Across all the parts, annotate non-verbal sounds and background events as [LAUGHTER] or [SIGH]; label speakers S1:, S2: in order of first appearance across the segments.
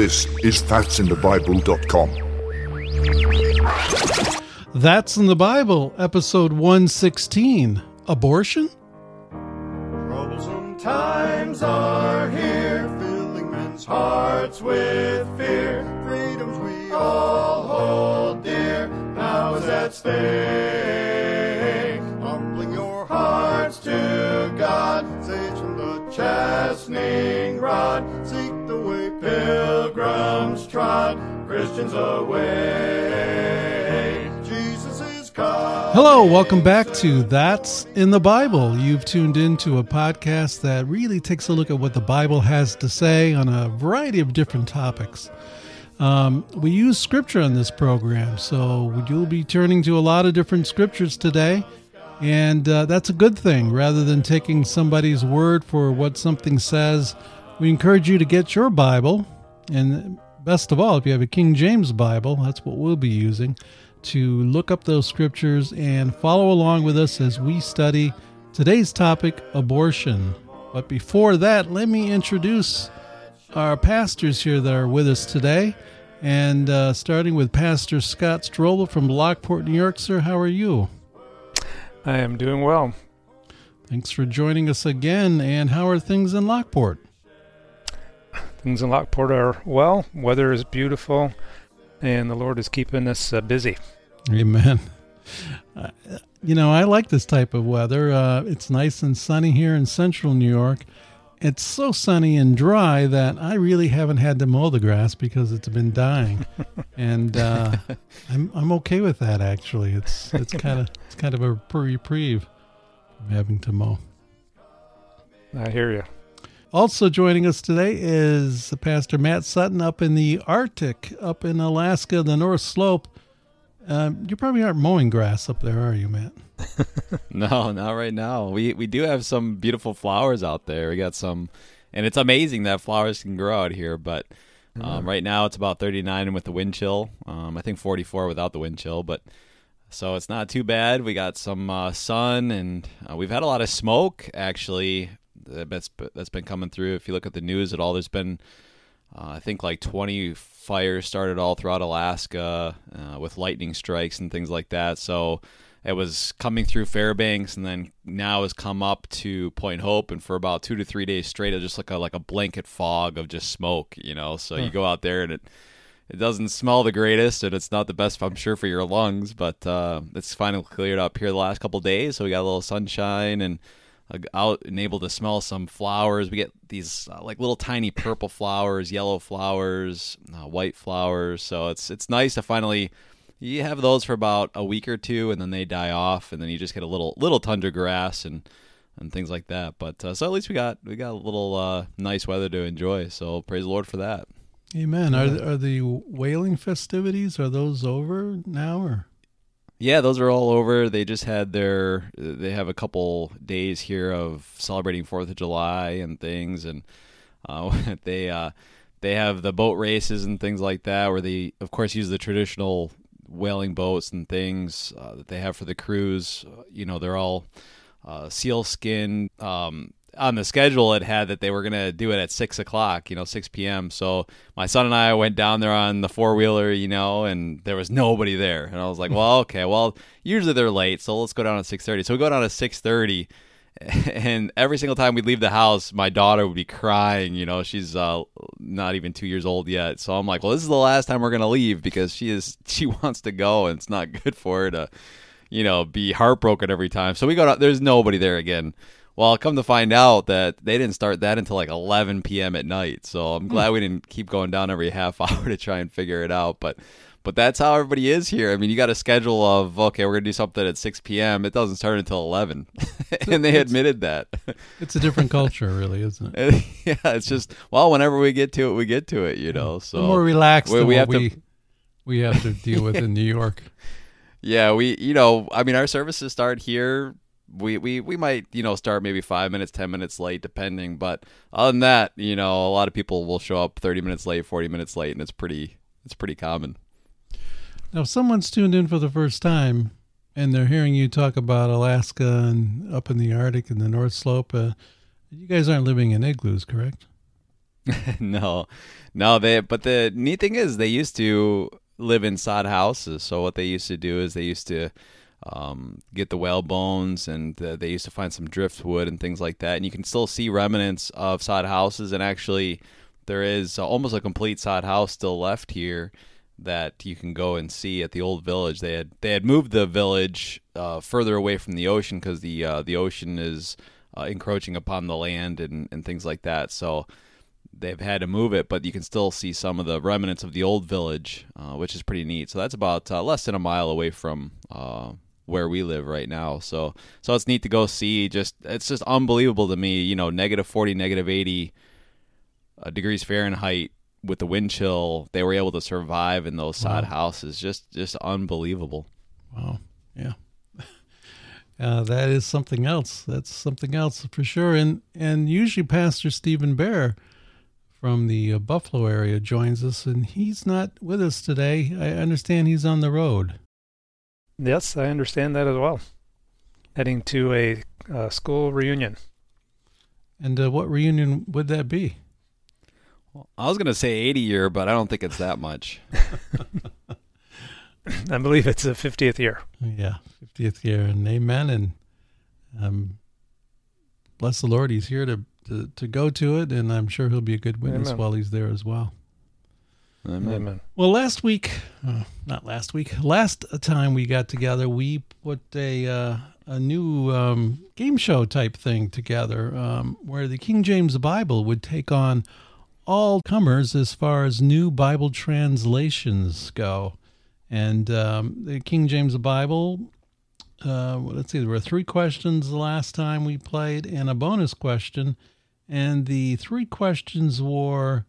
S1: This is that'sinthebible.com.
S2: That's in the Bible, episode 116 Abortion?
S3: Troublesome times are here, filling men's hearts with fear. Freedoms we all hold dear, now is at stake. Humbling your hearts to God, sage from the chastening rod. Seek the way pilgrims Christians away. Jesus is coming.
S2: Hello, welcome back to That's in the Bible. You've tuned into a podcast that really takes a look at what the Bible has to say on a variety of different topics. Um, we use scripture on this program, so you'll be turning to a lot of different scriptures today, and uh, that's a good thing. Rather than taking somebody's word for what something says, we encourage you to get your Bible, and best of all, if you have a King James Bible, that's what we'll be using to look up those scriptures and follow along with us as we study today's topic abortion. But before that, let me introduce our pastors here that are with us today. And uh, starting with Pastor Scott Stroller from Lockport, New York. Sir, how are you?
S4: I am doing well.
S2: Thanks for joining us again. And how are things in Lockport?
S4: Things in Lockport are well. Weather is beautiful, and the Lord is keeping us uh, busy.
S2: Amen. Uh, you know, I like this type of weather. Uh, it's nice and sunny here in central New York. It's so sunny and dry that I really haven't had to mow the grass because it's been dying, [LAUGHS] and uh, [LAUGHS] I'm I'm okay with that. Actually, it's it's [LAUGHS] kind of it's kind of a reprieve from having to mow.
S4: I hear you.
S2: Also joining us today is Pastor Matt Sutton up in the Arctic, up in Alaska, the North Slope. Um, you probably aren't mowing grass up there, are you, Matt? [LAUGHS]
S5: No, not right now. We we do have some beautiful flowers out there. We got some, and it's amazing that flowers can grow out here. But um, right now it's about 39 with the wind chill. Um, I think 44 without the wind chill, but so it's not too bad. We got some uh, sun, and uh, we've had a lot of smoke actually. That's that's been coming through. If you look at the news at all, there's been uh, I think like 20 fires started all throughout Alaska uh, with lightning strikes and things like that. So it was coming through Fairbanks and then now has come up to Point Hope and for about two to three days straight it just like a like a blanket fog of just smoke, you know. So you go out there and it it doesn't smell the greatest and it's not the best I'm sure for your lungs, but uh, it's finally cleared up here the last couple days. So we got a little sunshine and out and able to smell some flowers. We get these uh, like little tiny purple flowers, yellow flowers, uh, white flowers. So it's it's nice to finally you have those for about a week or two, and then they die off, and then you just get a little little tundra grass and and things like that. But uh, so at least we got we got a little uh, nice weather to enjoy. So praise the Lord for that.
S2: Amen. Are are the whaling festivities are those over now or?
S5: Yeah, those are all over. They just had their they have a couple days here of celebrating Fourth of July and things, and uh, [LAUGHS] they uh, they have the boat races and things like that, where they of course use the traditional whaling boats and things uh, that they have for the crews. You know, they're all uh, seal skin. Um, on the schedule, it had that they were going to do it at six o'clock, you know, six p.m. So my son and I went down there on the four wheeler, you know, and there was nobody there. And I was like, well, okay, well, usually they're late, so let's go down at six thirty. So we go down at six thirty. [LAUGHS] And every single time we leave the house, my daughter would be crying. You know, she's uh, not even two years old yet. So I'm like, well, this is the last time we're gonna leave because she is [LAUGHS] she wants to go, and it's not good for her to, you know, be heartbroken every time. So we go down. There's nobody there again. Well, come to find out that they didn't start that until like 11 p.m. at night. So I'm hmm. glad we didn't keep going down every half [LAUGHS] hour to try and figure it out. But but that's how everybody is here. I mean, you got a schedule of okay, we're gonna do something at 6 p.m. It doesn't start until 11, [LAUGHS] and they admitted that. [LAUGHS]
S2: It's a different culture, really, isn't it?
S5: yeah, it's just well, whenever we get to it, we get to it. You know, so
S2: little more relaxed
S5: we- we
S2: what
S5: have to-
S2: we we have to deal with in New York.
S5: Yeah, we you know, I mean our services start here. We, we we might, you know, start maybe five minutes, ten minutes late, depending. But other than that, you know, a lot of people will show up thirty minutes late, forty minutes late, and it's pretty it's pretty common.
S2: Now, if someone's tuned in for the first time and they're hearing you talk about Alaska and up in the Arctic and the North Slope, uh, you guys aren't living in igloos, correct? [LAUGHS] [LAUGHS]
S5: no, no. They but the neat thing is they used to live in sod houses. So what they used to do is they used to um, get the whale bones and uh, they used to find some driftwood and things like that. And you can still see remnants of sod houses. And actually, there is almost a complete sod house still left here that you can go and see at the old village. They had they had moved the village uh, further away from the ocean because the uh, the ocean is uh, encroaching upon the land and, and things like that. So they've had to move it, but you can still see some of the remnants of the old village, uh, which is pretty neat. So that's about uh, less than a mile away from uh, where we live right now. So so it's neat to go see. Just it's just unbelievable to me. You know, negative forty, negative eighty uh, degrees Fahrenheit with the wind chill. They were able to survive in those sod wow. houses. Just just unbelievable.
S2: Wow. Yeah. [LAUGHS] Uh, that is something else. That's something else for sure. And and usually Pastor Stephen Bear from the uh, Buffalo area joins us, and he's not with us today. I understand he's on the road.
S4: Yes, I understand that as well. Heading to a uh, school reunion.
S2: And uh, what reunion would that be?
S5: Well, I was going to say 80 year, but I don't think it's that much. [LAUGHS]
S4: I believe it's the 50th year.
S2: Yeah, 50th year. And amen. And um, bless the Lord, he's here to to, to go to it, and I'm sure he'll be a good witness Amen. while he's there as well.
S5: Amen. Amen.
S2: Well, last week, uh, not last week, last time we got together, we put a uh, a new um, game show type thing together, um, where the King James Bible would take on all comers as far as new Bible translations go, and um, the King James Bible uh, let's see, there were three questions the last time we played and a bonus question. And the three questions were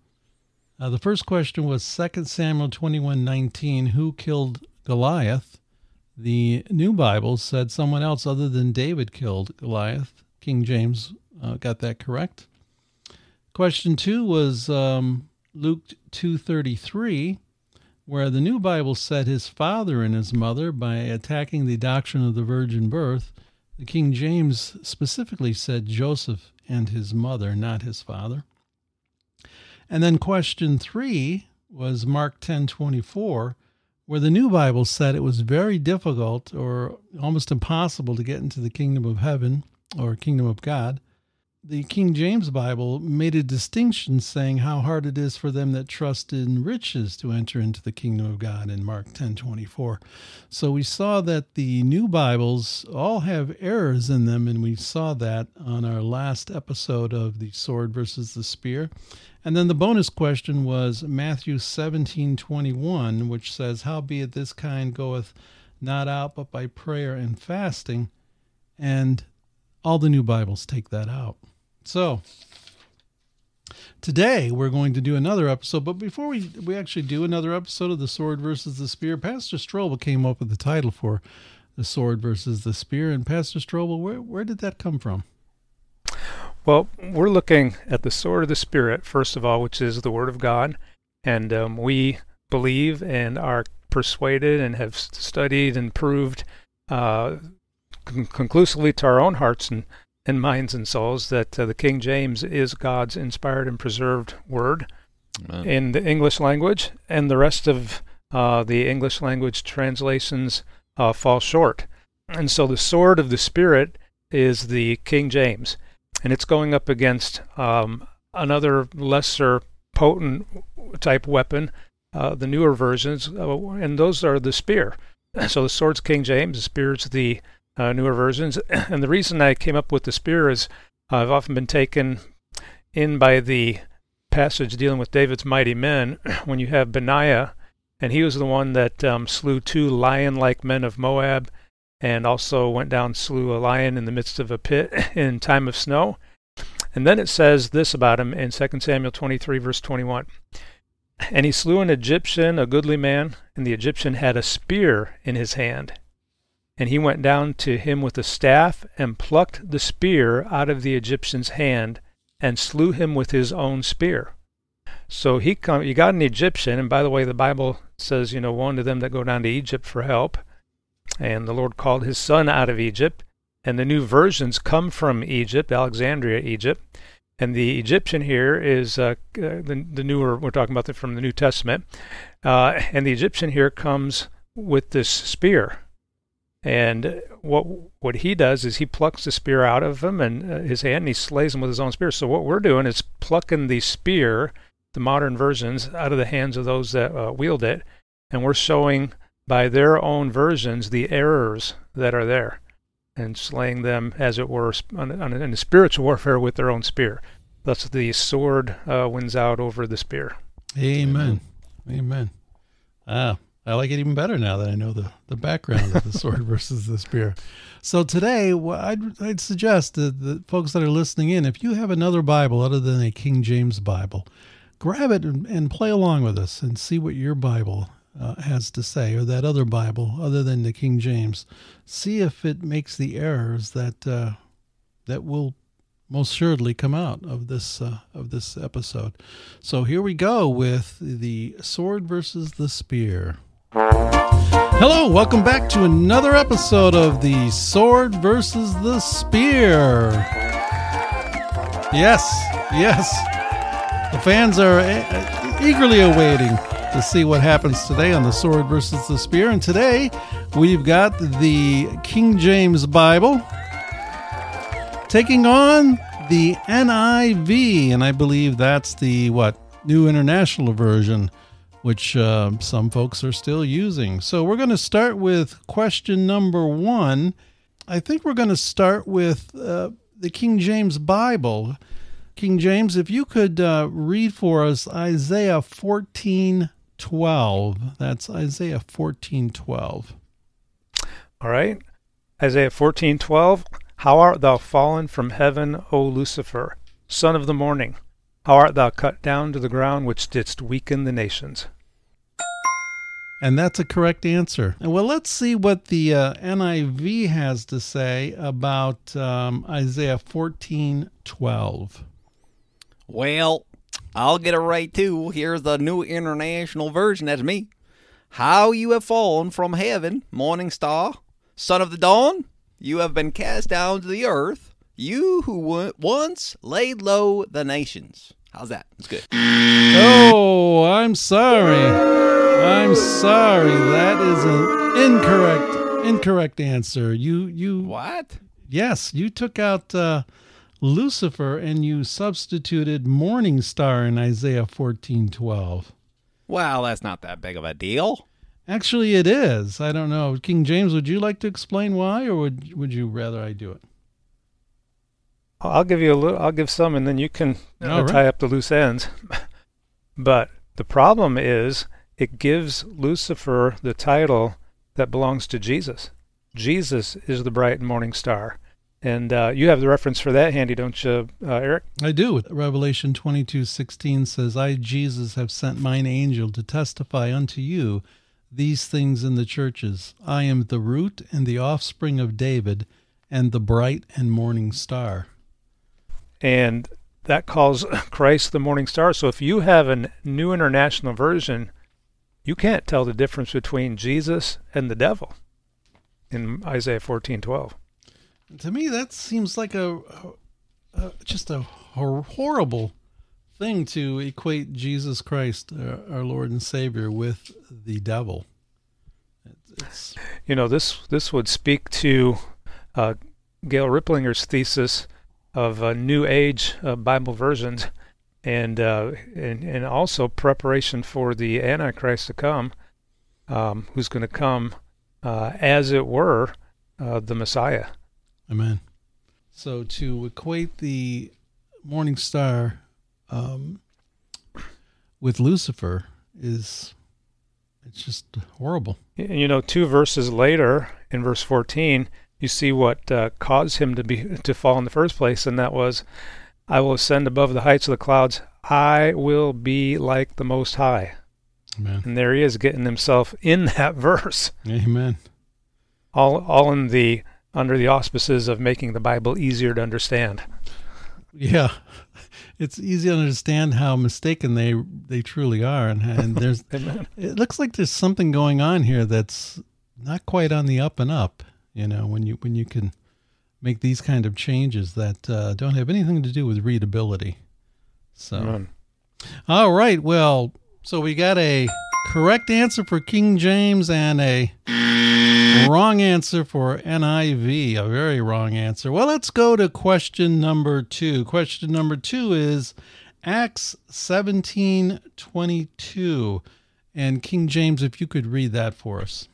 S2: uh, the first question was 2 Samuel 21 19, who killed Goliath? The New Bible said someone else other than David killed Goliath. King James uh, got that correct. Question two was um, Luke 2:33 where the New Bible said his father and his mother by attacking the doctrine of the virgin birth. The King James specifically said Joseph and his mother, not his father. And then question three was Mark 10:24, where the New Bible said it was very difficult or almost impossible to get into the kingdom of heaven or kingdom of God the King James Bible made a distinction saying how hard it is for them that trust in riches to enter into the kingdom of God in Mark 10:24. So we saw that the new Bibles all have errors in them and we saw that on our last episode of the sword versus the spear. And then the bonus question was Matthew 17:21 which says howbeit this kind goeth not out but by prayer and fasting and all the new Bibles take that out. So today we're going to do another episode, but before we we actually do another episode of the sword versus the spear, Pastor Strobel came up with the title for the sword versus the spear. And Pastor Strobel, where where did that come from?
S4: Well, we're looking at the sword of the spirit first of all, which is the word of God, and um, we believe and are persuaded and have studied and proved uh, con- conclusively to our own hearts and and minds and souls that uh, the King James is God's inspired and preserved word Amen. in the English language, and the rest of uh, the English language translations uh, fall short. And so the sword of the Spirit is the King James, and it's going up against um, another lesser potent type weapon, uh, the newer versions, uh, and those are the spear. So the sword's King James, the spear's the uh, newer versions. [CLEARS THROAT] And the reason I came up with the spear is I've often been taken in by the passage dealing with David's mighty men [CLEARS THROAT] when you have Benaiah, and he was the one that um, slew two lion like men of Moab and also went down slew a lion in the midst of a pit [LAUGHS] in time of snow. And then it says this about him in 2 Samuel 23, verse 21. And he slew an Egyptian, a goodly man, and the Egyptian had a spear in his hand. And he went down to him with a staff, and plucked the spear out of the Egyptian's hand, and slew him with his own spear. So he come, you got an Egyptian, and by the way, the Bible says, you know, one to them that go down to Egypt for help. And the Lord called his son out of Egypt. And the new versions come from Egypt, Alexandria, Egypt. And the Egyptian here is uh, uh, the, the newer, we're talking about the, from the New Testament. Uh, and the Egyptian here comes with this spear. And what what he does is he plucks the spear out of him and uh, his hand, and he slays him with his own spear. So what we're doing is plucking the spear, the modern versions, out of the hands of those that uh, wield it, and we're showing by their own versions the errors that are there and slaying them, as it were, on, on, in a spiritual [LAUGHS] warfare with their own spear. Thus, the sword uh, wins out over the spear.
S2: Amen. Amen. Ah, I like it even better now that I know the, the background of the sword [LAUGHS] versus the spear. So today, I'd, I'd suggest that the folks that are listening in, if you have another Bible other than a King James Bible, grab it and, and play along with us and see what your Bible uh, has to say, or that other Bible other than the King James. See if it makes the errors that uh, that will most assuredly come out of this uh, of this episode. So here we go with the sword versus the spear. Hello, welcome back to another episode of the sword versus the spear. Yes, yes. The fans are uh, eagerly awaiting to see what happens today on the sword versus the spear. And today we've got the King James Bible taking on the NIV, and I believe that's the what New International Version, which uh, some folks are still using. So we're going to start with question number one. I think we're going to start with uh, the King James Bible. King James, if you could uh, read for us Isaiah 14 12. That's Isaiah 14:12.
S4: All right. Isaiah 14:12. How art thou fallen from heaven, O Lucifer, son of the morning? How art thou cut down to the ground, which didst weaken the nations?
S2: And that's a correct answer. And well, let's see what the uh, NIV has to say about um, Isaiah 14:12.
S5: Well, I'll get it right too. Here's the new international version. That's me. How you have fallen from heaven, morning star, son of the dawn. You have been cast down to the earth. You who once laid low the nations. How's that? That's good.
S2: Oh, I'm sorry. I'm sorry. That is an incorrect incorrect answer. You you
S5: What?
S2: Yes, you took out uh, Lucifer and you substituted Morning Star in Isaiah 14:12.
S5: Well, that's not that big of a deal.
S2: Actually, it is. I don't know. King James, would you like to explain why or would would you rather I do it?
S4: I'll give you a little, I'll give some and then you can
S2: right.
S4: tie up the loose ends. [LAUGHS] but the problem is it gives Lucifer the title that belongs to Jesus. Jesus is the bright morning star. And uh, you have the reference for that handy, don't you, uh, Eric?
S2: I do. Revelation 22:16 says, "I Jesus have sent mine angel to testify unto you these things in the churches. I am the root and the offspring of David and the bright and morning star."
S4: And that calls [LAUGHS] Christ the morning star. So if you have a new international version, you can't tell the difference between Jesus and the devil in Isaiah 14:12.
S2: To me, that seems like a, a, just a hor- horrible thing to equate Jesus Christ, uh, our Lord and Savior, with the devil. It's,
S4: You know, this this would speak to uh, Gail Riplinger's thesis of uh, New Age uh, Bible versions, and, uh, and and also preparation for the Antichrist to come, um, who's going to come, uh, as it were, the Messiah.
S2: Amen. So to equate the morning star um, with Lucifer is it's just horrible.
S4: And You know, two verses later, in verse 14, you see what uh, caused him to be to fall in the first place, and that was, "I will ascend above the heights of the clouds. I will be like the Most High."
S2: Amen.
S4: And there he is, getting himself in [LAUGHS] that verse,
S2: Amen.
S4: all all in the under the auspices of making the Bible easier to understand.
S2: Yeah, it's easy to understand how mistaken they they truly are, and, and there's [LAUGHS] it looks like there's something going on here that's not quite on the up and up. You know, when you when you can make these kind of changes that uh, don't have anything to do with readability. So,
S4: Amen.
S2: all right. Well, so we got a correct answer for King James and a wrong answer for NIV. A very wrong answer. Well, let's go to question number two. Question number two is Acts seventeen twenty two. And King James, if you could read that for us.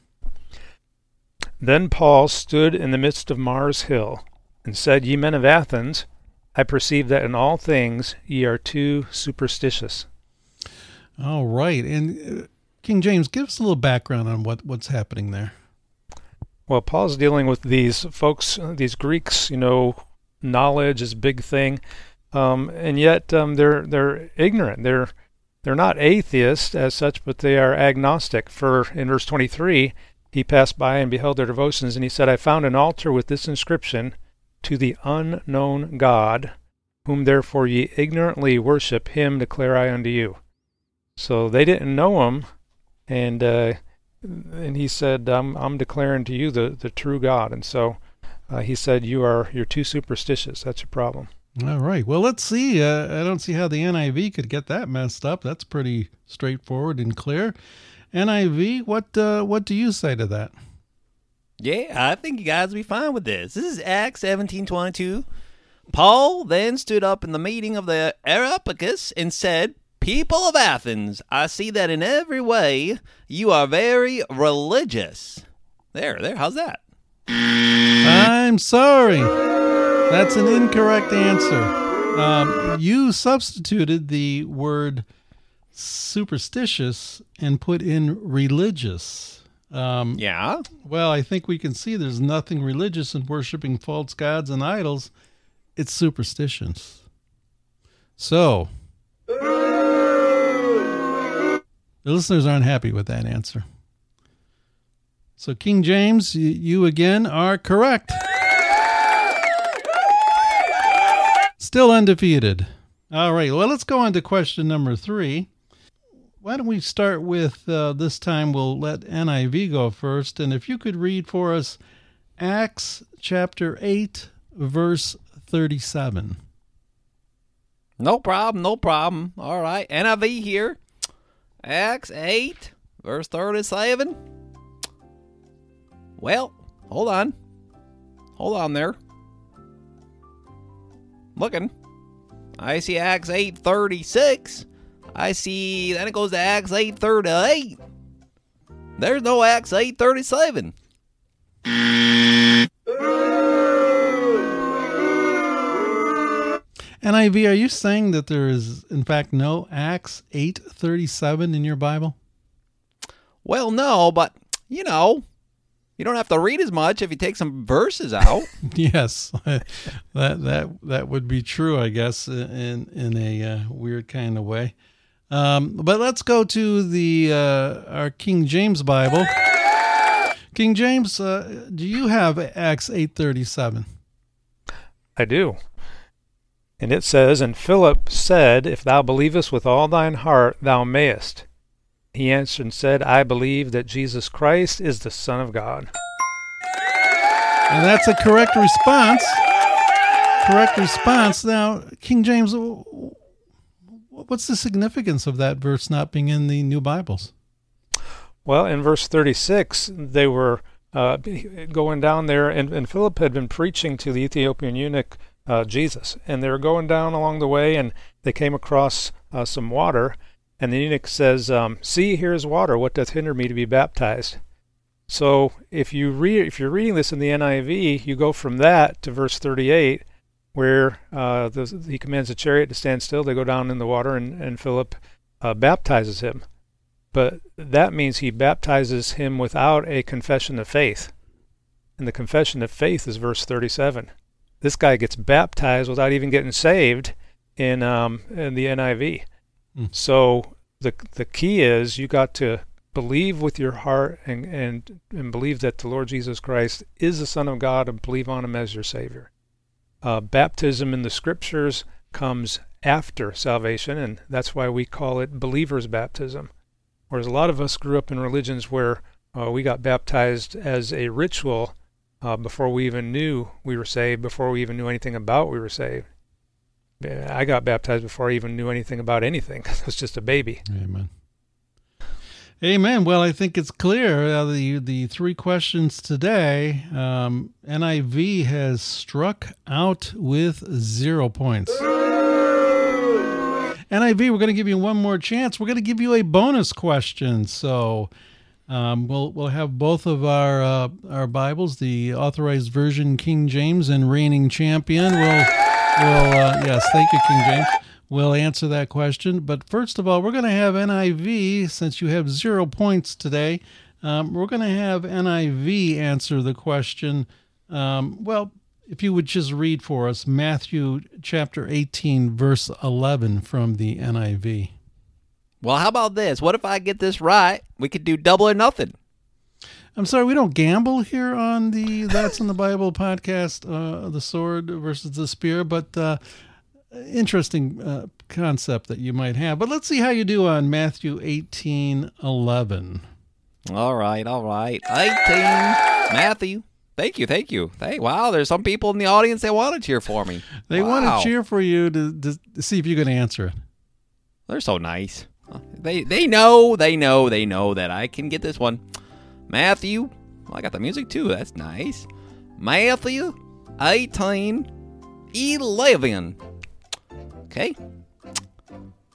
S4: Then Paul stood in the midst of Mars Hill, and said, Ye men of Athens, I perceive that in all things ye are too superstitious.
S2: All right. And uh, King James, give us a little background on what, what's happening there.
S4: Well, Paul's dealing with these folks, these Greeks. You know, knowledge is big thing, um, and yet um, they're they're ignorant. They're they're not atheists as such, but they are agnostic. For in verse 23, he passed by and beheld their devotions, and he said, I found an altar with this inscription, To the unknown God, whom therefore ye ignorantly worship, him declare I unto you. So they didn't know him, and uh, and he said, I'm, I'm declaring to you the, the true God. And so uh, he said, you are you're too superstitious. That's your problem.
S2: All right. Well, let's see. Uh, I don't see how the NIV could get that messed up. That's pretty straightforward and clear. NIV, what uh, what do you say to that?
S5: Yeah, I think you guys will be fine with this. This is Acts 17:22. Paul then stood up in the meeting of the Areopagus and said, People of Athens, I see that in every way you are very religious. There, there, how's that?
S2: I'm sorry. That's an incorrect answer. Um, you substituted the word superstitious and put in religious. Um,
S5: Yeah.
S2: Well, I think we can see there's nothing religious in worshiping false gods and idols. It's superstitions. So, the listeners aren't happy with that answer. So, King James, you, again are correct. Still undefeated. All right, well, let's go on to question number three. Why don't we start with uh, this time we'll let NIV go first. And if you could read for us Acts chapter 8, verse 37.
S5: No problem, no problem. All right, NIV here. Acts 8, verse 37. Well, hold on. Hold on there. Looking. I see Acts 8:36. I see then it goes to Acts 8:38. There's no Acts 8:37.
S2: NIV, are you saying that there is, in fact, no Acts 8.37 in your Bible?
S5: Well, no, but you know, you don't have to read as much if you take some verses out. [LAUGHS]
S2: Yes, [LAUGHS] that that that would be true, I guess, in in a uh, weird kind of way. Um, but let's go to the uh, our King James Bible. King James, uh, do you have Acts eight thirty seven?
S4: I do. And it says, And Philip said, If thou believest with all thine heart, thou mayest. He answered and said, I believe that Jesus Christ is the Son of God.
S2: And that's a correct response. Correct response. Now, King James, what's the significance of that verse not being in the New Bibles?
S4: Well, in verse 36, they were uh, going down there, and, and Philip had been preaching to the Ethiopian eunuch uh, Jesus. And they were going down along the way, and they came across uh, some water. And the eunuch says, um, "See, here is water. What doth hinder me to be baptized?" So if you read, if you're reading this in the NIV, you go from that to verse 38, where uh, the, he commands the chariot to stand still. They go down in the water, and, and Philip uh, baptizes him. But that means he baptizes him without a confession of faith. And the confession of faith is verse 37 this guy gets baptized without even getting saved in um, in the NIV.
S2: Mm.
S4: So the the key is you got to believe with your heart and, and and believe that the Lord Jesus Christ is the Son of God and believe on him as your Savior. Uh, baptism in the scriptures comes after salvation, and that's why we call it believer's baptism. Whereas a lot of us grew up in religions where uh, we got baptized as a ritual uh, before we even knew we were saved, before we even knew anything about we were saved. I got baptized before I even knew anything about anything. [LAUGHS] I was just a baby.
S2: Amen. Amen. Well, I think it's clear uh, the the three questions today. Um, NIV has struck out with zero points. NIV, we're going to give you one more chance. We're going to give you a bonus question. So um, we'll we'll have both of our uh, our Bibles, the Authorized Version, King James, and Reigning Champion. We'll we'll uh, yes, thank you, King James. We'll answer that question. But first of all, we're going to have NIV, since you have zero points today, um, we're going to have NIV answer the question. Um, well, if you would just read for us Matthew chapter 18, verse 11 from the NIV.
S5: Well, how about this? What if I get this right? We could do double or nothing.
S2: I'm sorry, we don't gamble here on the That's in the Bible podcast, uh, the sword versus the spear, but uh, interesting uh, concept that you might have. But let's see how you do on Matthew 18 11.
S5: All right, all right. 18. Matthew. Thank you, thank you. Hey, wow, there's some people in the audience that want to cheer for me.
S2: They
S5: Wow.
S2: want to cheer for you to, to, see if you can answer it.
S5: They're so nice. They they know, they know, they know that I can get this one. Matthew. Well, I got the music too. That's nice. Matthew 18 11. Okay.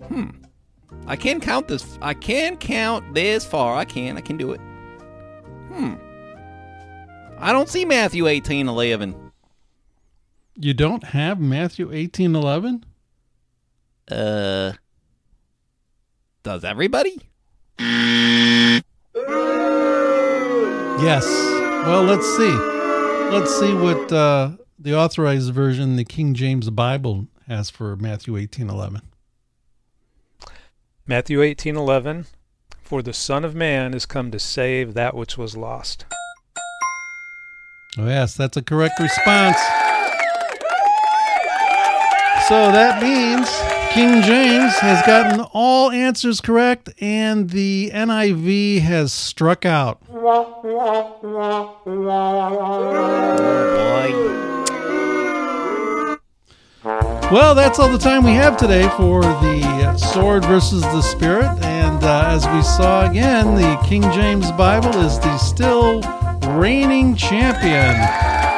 S5: Hmm. I can count this. I can count this far. I can. I can do it. Hmm. I don't see Matthew 18 11.
S2: You don't have Matthew 18 11?
S5: Uh. Does everybody?
S2: Yes. Well, let's see. Let's see what uh, the authorized version, the King James Bible, has for Matthew 18 11.
S4: Matthew 18:11 For the Son of Man is come to save that which was lost.
S2: Oh, yes, that's a correct response. So that means King James has gotten all answers correct, and the NIV has struck out.
S5: Oh
S2: Well, that's all the time we have today for the sword versus the spirit. And uh, as we saw again, the King James Bible is the still reigning champion,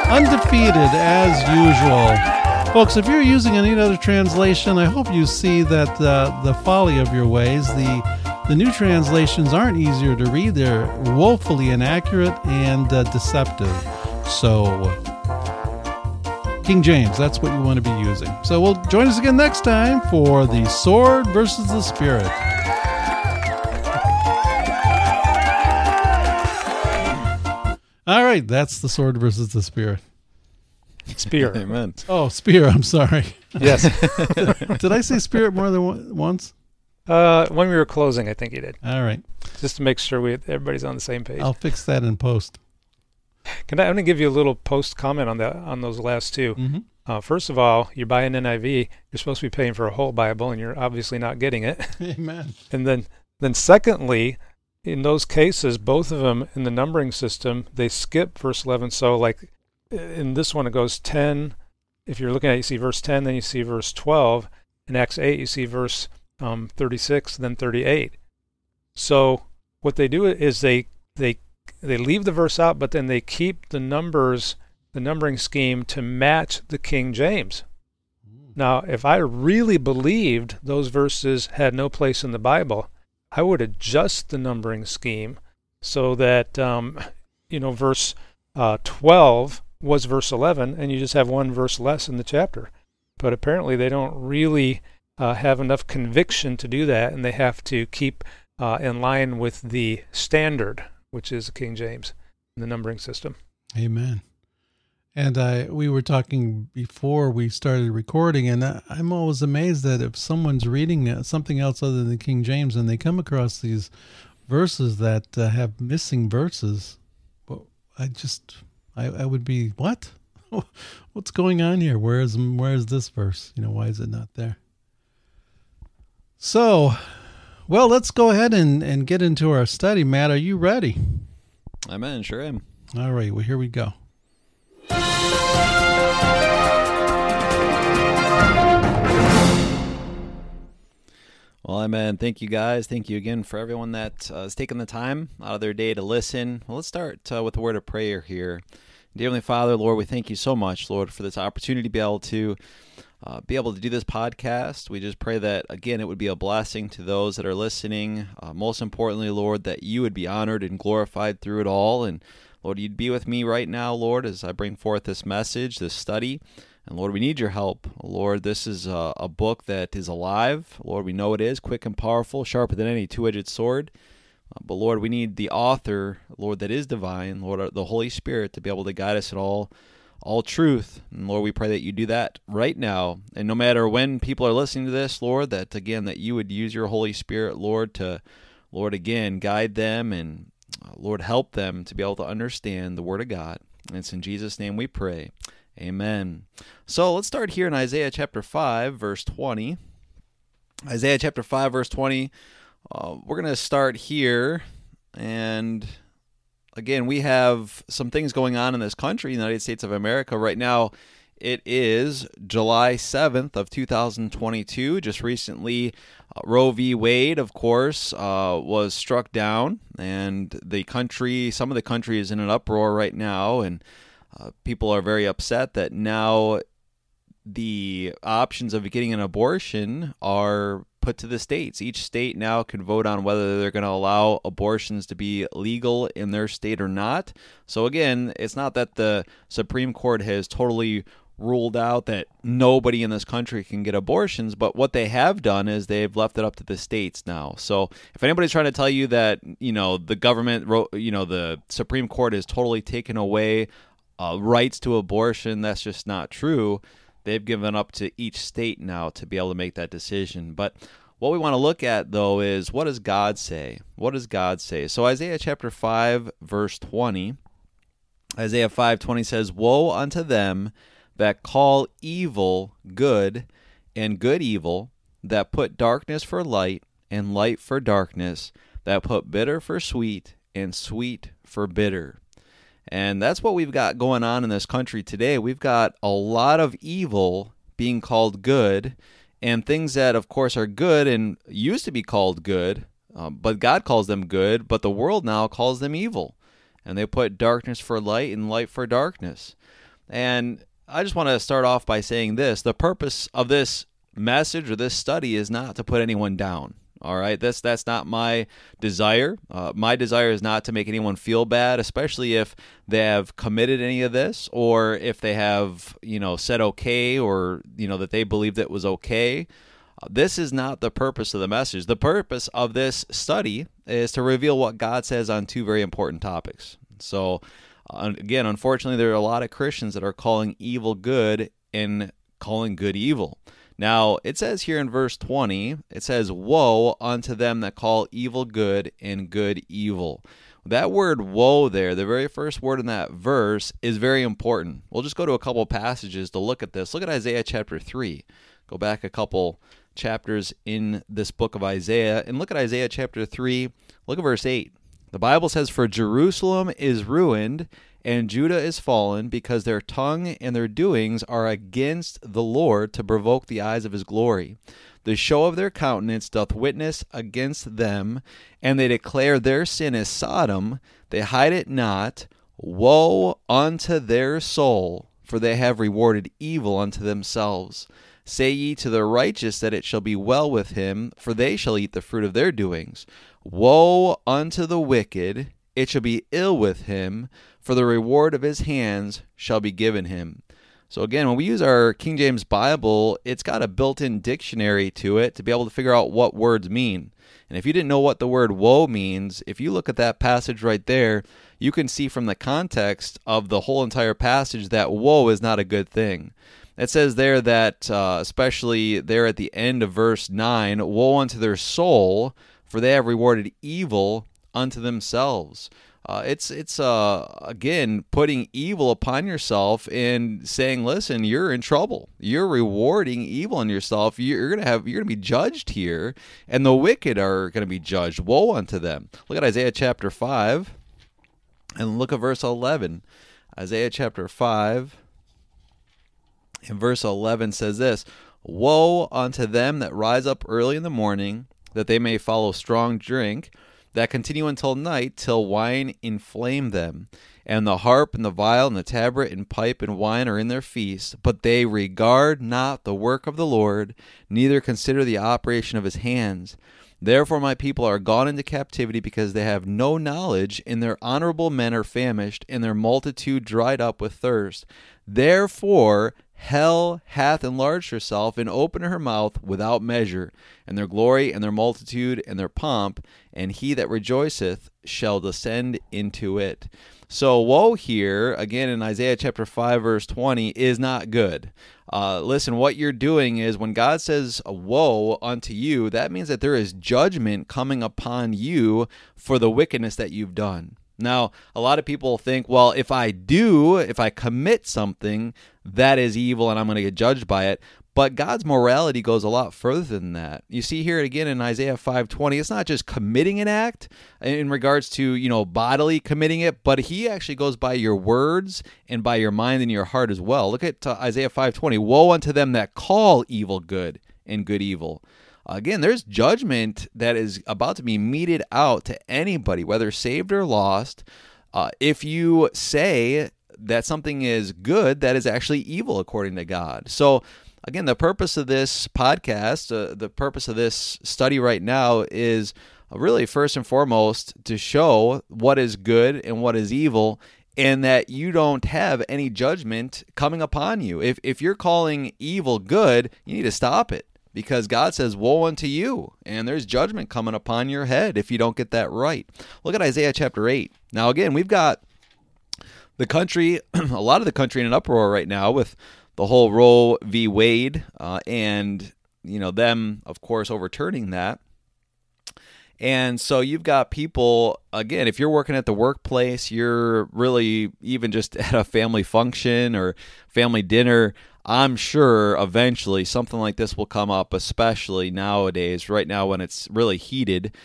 S2: undefeated as usual. Folks, if you're using any other translation, I hope you see that uh, the folly of your ways. The the new translations aren't easier to read; they're woefully inaccurate and uh, deceptive. So. King James. That's what you want to be using. So we'll join us again next time for the sword versus the spirit. All right, that's the sword versus the spirit.
S4: Spear. [LAUGHS]
S5: Amen.
S2: Oh, spear. I'm sorry.
S4: yes. [LAUGHS]
S2: Did I say spirit more than one- once?
S4: Uh, when we were closing, I think he did,
S2: All right,
S4: just to make sure we everybody's on the same page.
S2: I'll fix that in post.
S4: Can I, I'm going to give you a little post comment on that on those last two.
S2: Mm-hmm.
S4: Uh, first of all, you're buying NIV. You're supposed to be paying for a whole Bible, and you're obviously not getting it. [LAUGHS]
S2: Amen.
S4: And then, then secondly, in those cases, both of them in the numbering system, they skip verse 11. So, like in this one, it goes 10. If you're looking at it, you see verse 10, then you see verse 12. In Acts 8, you see verse um, 36, then 38. So, what they do is they they they leave the verse out, but then they keep the numbers, the numbering scheme to match the King James. Now, if I really believed those verses had no place in the Bible, I would adjust the numbering scheme so that, um, you know, verse uh, 12 was verse 11, and you just have one verse less in the chapter. But apparently, they don't really uh, have enough conviction to do that, and they have to keep uh, in line with the standard, which is the King James, the numbering system.
S2: Amen. And I, we were talking before we started recording, and I, I'm always amazed that if someone's reading something else other than King James and they come across these verses that uh, have missing verses, well, I just, I, I would be, what? [LAUGHS] What's going on here? Where is, where is this verse? You know, why is it not there? So, well, let's go ahead and, and get into our study. Matt, are you ready?
S5: Amen. Sure am.
S2: All right, well, here we go.
S5: Well, amen. Thank you guys. Thank you again for everyone that uh, has taken the time out of their day to listen. Well, let's start uh, with a word of prayer here. Dear Heavenly Father, Lord, we thank you so much, Lord, for this opportunity to be able to uh, be able to do this podcast. We just pray that again it would be a blessing to those that are listening. Uh, most importantly, Lord, that you would be honored and glorified through it all, and Lord, you'd be with me right now, Lord, as I bring forth this message, this study. And Lord, we need your help. Lord, this is a, a book that is alive. Lord, we know it is quick and powerful, sharper than any two edged sword. Uh, but Lord, we need the author, Lord, that is divine, Lord, uh, the Holy Spirit, to be able to guide us in all, all truth. And Lord, we pray that you do that right now. And no matter when people are listening to this, Lord, that again, that you would use your Holy Spirit, Lord, to, Lord, again, guide them and, uh, Lord, help them to be able to understand the Word of God. And it's in Jesus' name we pray. Amen. So let's start here in Isaiah chapter 5, verse 20. Isaiah chapter 5, verse 20. Uh, we're going to start here. And again, we have some things going on in this country, the United States of America. Right now, it is July 7th of 2022. Just recently, uh, Roe v. Wade, of course, uh, was struck down. And the country, some of the country is in an uproar right now. And uh, people are very upset that now the options of getting an abortion are put to the states. Each state now can vote on whether they're going to allow abortions to be legal in their state or not. So, again, it's not that the Supreme Court has totally ruled out that nobody in this country can get abortions, but what they have done is they've left it up to the states now. So if anybody's trying to tell you that, you know, the government, you know, the Supreme Court has totally taken away uh, rights to abortion. That's just not true. They've given up to each state now to be able to make that decision. But what we want to look at though is what does God say? What does God say? So Isaiah chapter 5 verse 20 Isaiah 5:20 says, "Woe unto them that call evil good and good evil, that put darkness for light and light for darkness, that put bitter for sweet and sweet for bitter." And that's what we've got going on in this country today. We've got a lot of evil being called good, and things that, of course, are good and used to be called good, um, but God calls them good, but the world now calls them evil. And they put darkness for light and light for darkness. And I just want to start off by saying this the purpose of this message or this study is not to put anyone down. All right, that's that's not my desire. Uh, my desire is not to make anyone feel bad, especially if they have committed any of this, or if they have you know said okay, or you know that they believed it was okay. Uh, this is not the purpose of the message. The purpose of this study is to reveal what God says on two very important topics. So, uh, again, unfortunately, there are a lot of Christians that are calling evil good and calling good evil. Now, it says here in verse 20, it says, Woe unto them that call evil good and good evil. That word woe there, the very first word in that verse, is very important. We'll just go to a couple passages to look at this. Look at Isaiah chapter 3. Go back a couple chapters in this book of Isaiah and look at Isaiah chapter 3. Look at verse 8. The Bible says, For Jerusalem is ruined and Judah is fallen because their tongue and their doings are against the Lord to provoke the eyes of his glory. The show of their countenance doth witness against them, and they declare their sin as Sodom. They hide it not. Woe unto their soul, for they have rewarded evil unto themselves. Say ye to the righteous that it shall be well with him, for they shall eat the fruit of their doings. Woe unto the wicked, it shall be ill with him, for the reward of his hands shall be given him. So, again, when we use our King James Bible, it's got a built in dictionary to it to be able to figure out what words mean. And if you didn't know what the word woe means, if you look at that passage right there, you can see from the context of the whole entire passage that woe is not a good thing. It says there that, uh, especially there at the end of verse 9, woe unto their soul, for they have rewarded evil unto themselves. Uh, it's it's uh, again putting evil upon yourself and saying, "Listen, you're in trouble. You're rewarding evil in yourself. You're gonna have you're gonna be judged here, and the wicked are gonna be judged. Woe unto them!" Look at Isaiah chapter five, and look at verse eleven. Isaiah chapter five, and verse eleven says this: "Woe unto them that rise up early in the morning." that they may follow strong drink, that continue until night, till wine inflame them. And the harp and the viol and the tabret and pipe and wine are in their feast, but they regard not the work of the Lord, neither consider the operation of his hands. Therefore, my people are gone into captivity because they have no knowledge, and their honorable men are famished, and their multitude dried up with thirst. Therefore, hell hath enlarged herself and opened her mouth without measure, and their glory and their multitude and their pomp, and he that rejoiceth shall descend into it. So, woe here, again in Isaiah chapter 5, verse 20, is not good. Uh, listen, what you're doing is when God says woe unto you, that means that there is judgment coming upon you for the wickedness that you've done. Now, a lot of people think, well, if I do, if I commit something, that is evil and I'm going to get judged by it. But God's morality goes a lot further than that. You see here again in Isaiah 5:20, it's not just committing an act in regards to, you know, bodily committing it, but he actually goes by your words and by your mind and your heart as well. Look at uh, Isaiah 5:20, woe unto them that call evil good and good evil. Again, there's judgment that is about to be meted out to anybody, whether saved or lost. Uh, if you say that something is good, that is actually evil according to God. So again, the purpose of this podcast, uh, the purpose of this study right now is really first and foremost to show what is good and what is evil and that you don't have any judgment coming upon you. If if you're calling evil good, you need to stop it because God says, Woe unto you, and there's judgment coming upon your head if you don't get that right. Look at Isaiah chapter 8. Now, again, we've got the country, [CLEARS THROAT] a lot of the country in an uproar right now with the whole Roe v. Wade, uh, and you know them, of course, overturning that. And so you've got people again. If you're working at the workplace, you're really even just [LAUGHS] at a family function or family dinner. I'm sure eventually something like this will come up, especially nowadays. Right now, when it's really heated,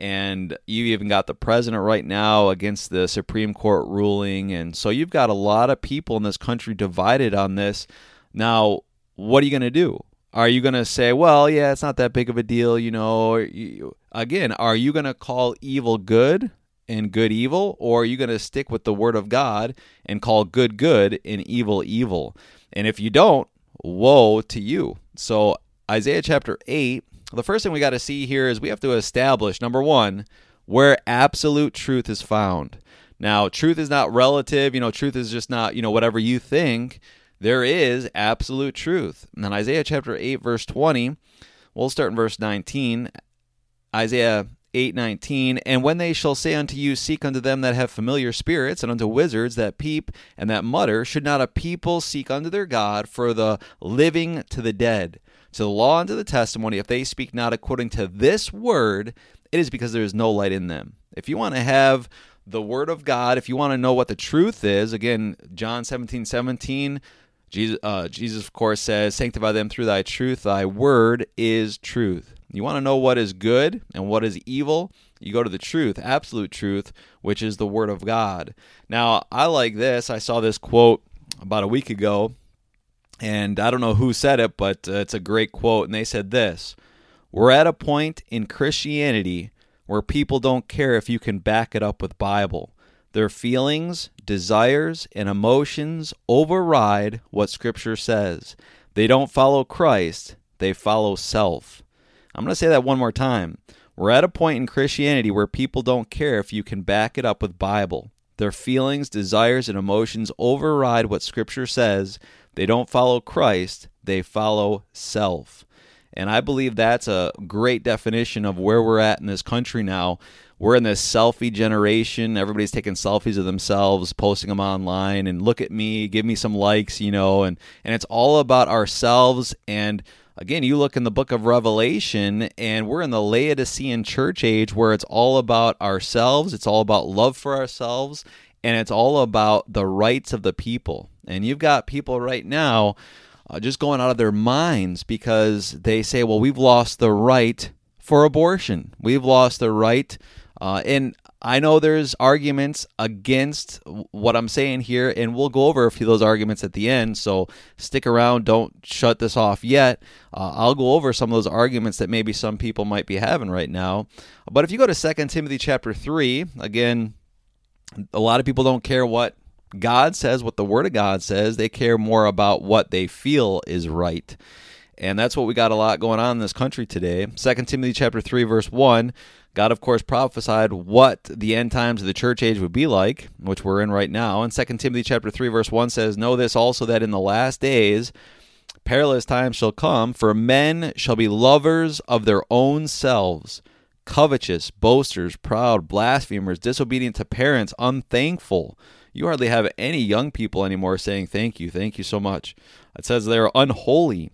S5: and you even got the president right now against the Supreme Court ruling. And so you've got a lot of people in this country divided on this. Now, what are you going to do? Are you going to say, well, yeah, it's not that big of a deal, you know? Again, are you going to call evil good and good evil, or are you going to stick with the word of God and call good good and evil evil? And if you don't, woe to you. So, Isaiah chapter 8 the first thing we got to see here is we have to establish number one, where absolute truth is found. Now, truth is not relative, you know, truth is just not, you know, whatever you think. There is absolute truth. And then Isaiah chapter 8, verse 20, we'll start in verse 19. Isaiah 8:19 and when they shall say unto you seek unto them that have familiar spirits and unto wizards that peep and that mutter should not a people seek unto their god for the living to the dead to the law and to the testimony, if they speak not according to this word, it is because there is no light in them. If you want to have the word of God, if you want to know what the truth is, again, John 17 17, Jesus, uh, Jesus, of course, says, Sanctify them through thy truth. Thy word is truth. You want to know what is good and what is evil? You go to the truth, absolute truth, which is the word of God. Now, I like this. I saw this quote about a week ago and I don't know who said it, but uh, it's a great quote. And they said this We're at a point in Christianity where people don't care if you can back it up with Bible. Their feelings, desires, and emotions override what Scripture says. They don't follow Christ, they follow self. I'm going to say that one more time. We're at a point in Christianity where people don't care if you can back it up with Bible. Their feelings, desires, and emotions override what Scripture says, they don't follow Christ, they follow self. And I believe that's a great definition of where we're at in this country now. We're in this selfie generation. Everybody's taking selfies of themselves, posting them online, and look at me, give me some likes, you know, and, and it's all about ourselves. And again, you look in the book of Revelation, and we're in the Laodicean church age where it's all about ourselves, it's all about love for ourselves, and it's all about the rights of the people. And you've got people right now uh, just going out of their minds because they say, well, we've lost the right for abortion. We've lost the right. Uh, and I know there's arguments against what I'm saying here, and we'll go over a few of those arguments at the end. So stick around. Don't shut this off yet. Uh, I'll go over some of those arguments that maybe some people might be having right now. But if you go to 2 Timothy chapter 3, again, a lot of people don't care what God says, what the Word of God says. They care more about what they feel is right. And that's what we got a lot going on in this country today. 2 Timothy chapter 3 verse 1, God of course prophesied what the end times of the church age would be like, which we're in right now. And 2 Timothy chapter 3 verse 1 says, "Know this also that in the last days perilous times shall come, for men shall be lovers of their own selves, covetous, boasters, proud, blasphemers, disobedient to parents, unthankful." You hardly have any young people anymore saying thank you, thank you so much. It says they're unholy,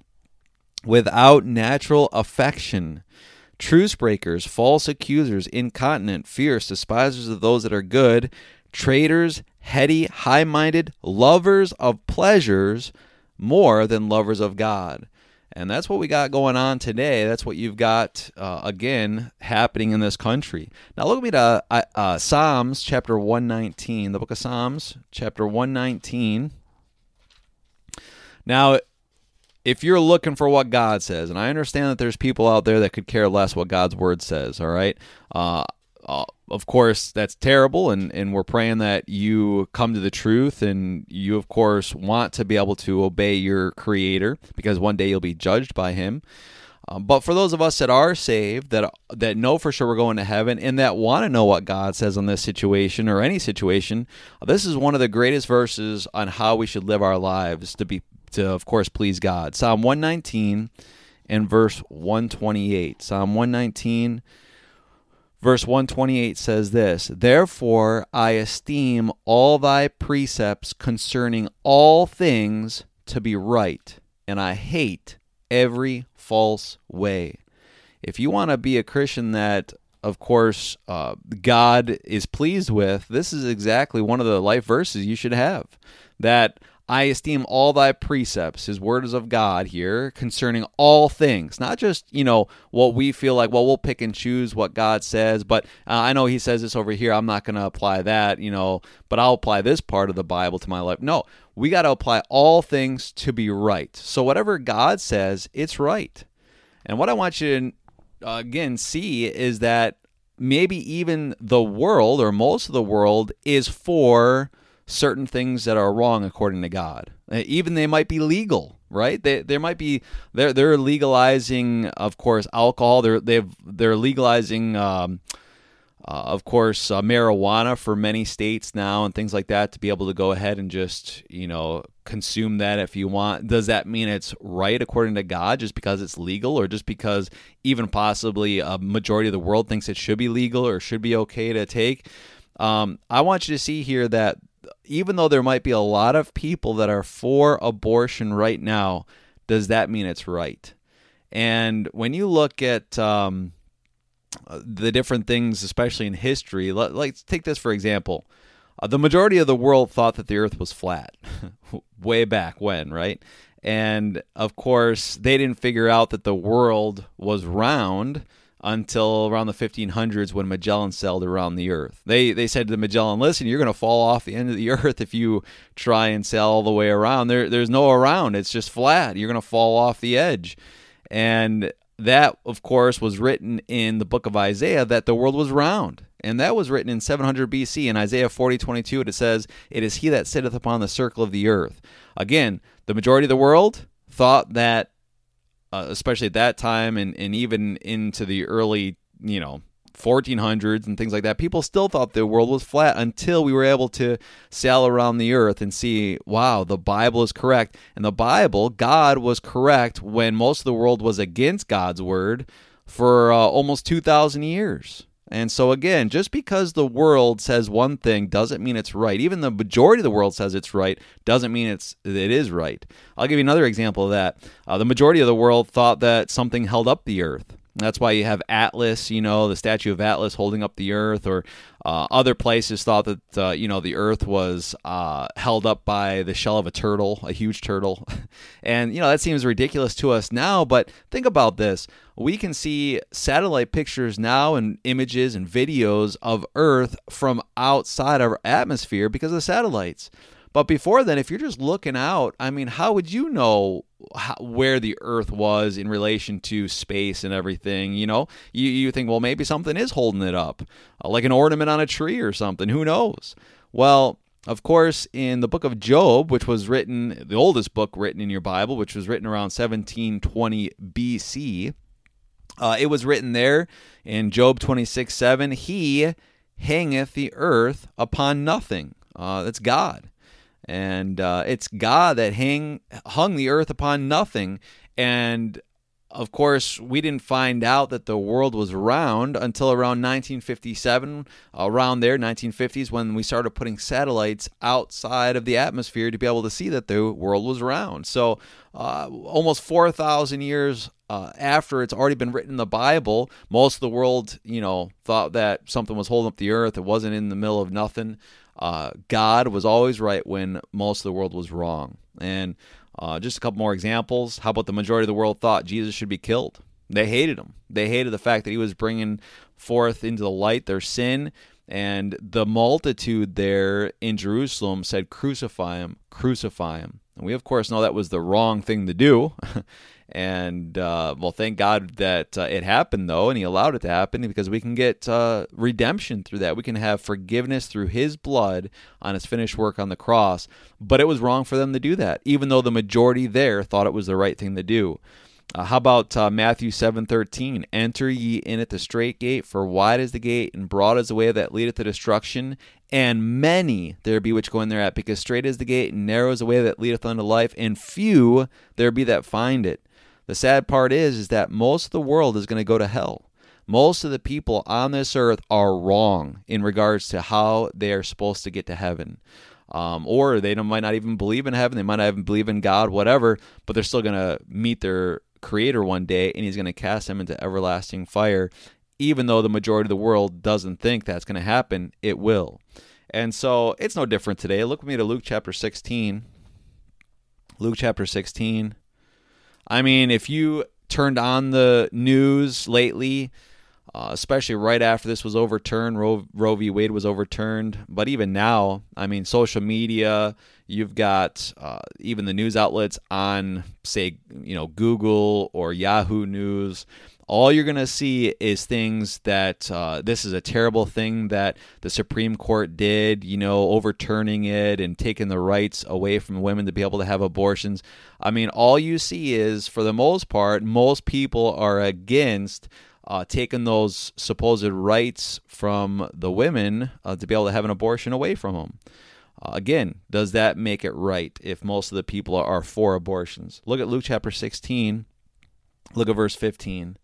S5: without natural affection, truce breakers, false accusers, incontinent, fierce, despisers of those that are good, traitors, heady, high minded, lovers of pleasures more than lovers of God. And that's what we got going on today. That's what you've got, uh, again, happening in this country. Now, look at me to uh, uh, Psalms chapter 119, the book of Psalms, chapter 119. Now, if you're looking for what God says, and I understand that there's people out there that could care less what God's word says, all right? Uh, uh, of course, that's terrible, and, and we're praying that you come to the truth, and you, of course, want to be able to obey your Creator because one day you'll be judged by Him. Um, but for those of us that are saved, that that know for sure we're going to heaven, and that want to know what God says on this situation or any situation, this is one of the greatest verses on how we should live our lives to be to, of course, please God. Psalm 119 and verse 128. Psalm 119, verse 128 says this Therefore I esteem all thy precepts concerning all things to be right, and I hate every false way. If you want to be a Christian that of course, uh, God is pleased with, this is exactly one of the life verses you should have. That I esteem all thy precepts, his word is of God here, concerning all things, not just, you know, what we feel like, well, we'll pick and choose what God says, but uh, I know he says this over here. I'm not going to apply that, you know, but I'll apply this part of the Bible to my life. No, we got to apply all things to be right. So whatever God says, it's right. And what I want you to, uh, again, see is that maybe even the world or most of the world is for certain things that are wrong according to God. Uh, even they might be legal, right? They there might be they're they're legalizing, of course, alcohol. They're they've they're legalizing. Um, uh, of course, uh, marijuana for many states now and things like that to be able to go ahead and just, you know, consume that if you want. Does that mean it's right according to God just because it's legal or just because even possibly a majority of the world thinks it should be legal or should be okay to take? Um, I want you to see here that even though there might be a lot of people that are for abortion right now, does that mean it's right? And when you look at um, the different things, especially in history, let, us take this for example. Uh, the majority of the world thought that the earth was flat [LAUGHS] way back when, right? And of course, they didn't figure out that the world was round until around the 1500s when Magellan sailed around the Earth. They they said to Magellan, "Listen, you're going to fall off the end of the [LAUGHS] Earth if you try and sail all the way around. There there's no around. It's just flat. You're going to fall off the edge." And that, of course, was written in the book of Isaiah that the world was round. And that was written in 700 BC. In Isaiah 40, 22, it says, It is he that sitteth upon the circle of the earth. Again, the majority of the world thought that uh, especially at that time and, and even into the early, you know, 1400s and things like that, people still thought the world was flat until we were able to sail around the earth and see, wow, the Bible is correct. And the Bible, God was correct when most of the world was against God's word for uh, almost 2,000 years. And so, again, just because the world says one thing doesn't mean it's right. Even the majority of the world says it's right doesn't mean it's it is right. I'll give you another example of that. Uh, the majority of the world thought that something held up the earth. That's why you have Atlas, you know, the statue of Atlas holding up the earth, or uh, other places thought that, uh, you know, the earth was uh, held up by the shell of a turtle, a huge turtle. [LAUGHS] and, you know, that seems ridiculous to us now, but think about this. We can see satellite pictures now and images and videos of Earth from outside our atmosphere because of satellites. But before then, if you're just looking out, I mean, how would you know how, where the Earth was in relation to space and everything? You know, you, you think, well, maybe something is holding it up, uh, like an ornament on a tree or something. Who knows? Well, of course, in the book of Job, which was written, the oldest book written in your Bible, which was written around 1720 BC, uh, it was written there in Job 26 7, He hangeth the earth upon nothing. Uh, that's God and uh, it's God that hang hung the earth upon nothing. And of course, we didn't find out that the world was round until around 1957, around there, 1950s, when we started putting satellites outside of the atmosphere to be able to see that the world was round. So, uh, almost 4,000 years uh, after it's already been written in the Bible, most of the world, you know, thought that something was holding up the earth. It wasn't in the middle of nothing. Uh, God was always right when most of the world was wrong. And uh, just a couple more examples. How about the majority of the world thought Jesus should be killed? They hated him. They hated the fact that he was bringing forth into the light their sin. And the multitude there in Jerusalem said, Crucify him, crucify him. And we, of course, know that was the wrong thing to do. [LAUGHS] And uh, well, thank God that uh, it happened though, and He allowed it to happen because we can get uh, redemption through that. We can have forgiveness through His blood on His finished work on the cross. But it was wrong for them to do that, even though the majority there thought it was the right thing to do. Uh, how about uh, Matthew seven thirteen? Enter ye in at the strait gate, for wide is the gate, and broad is the way that leadeth to destruction, and many there be which go in thereat. Because strait is the gate, and narrow is the way that leadeth unto life, and few there be that find it. The sad part is is that most of the world is going to go to hell. Most of the people on this earth are wrong in regards to how they are supposed to get to heaven. Um, or they might not even believe in heaven, they might not even believe in God, whatever, but they're still going to meet their creator one day and he's going to cast them into everlasting fire. Even though the majority of the world doesn't think that's going to happen, it will. And so it's no different today. Look with me to Luke chapter 16. Luke chapter 16. I mean, if you turned on the news lately, uh, especially right after this was overturned, Roe, Roe v. Wade was overturned. But even now, I mean, social media, you've got uh, even the news outlets on, say, you know, Google or Yahoo News all you're going to see is things that uh, this is a terrible thing that the Supreme Court did, you know, overturning it and taking the rights away from women to be able to have abortions. I mean, all you see is, for the most part, most people are against. Uh, taking those supposed rights from the women uh, to be able to have an abortion away from them. Uh, again, does that make it right if most of the people are for abortions? Look at Luke chapter 16. Look at verse 15.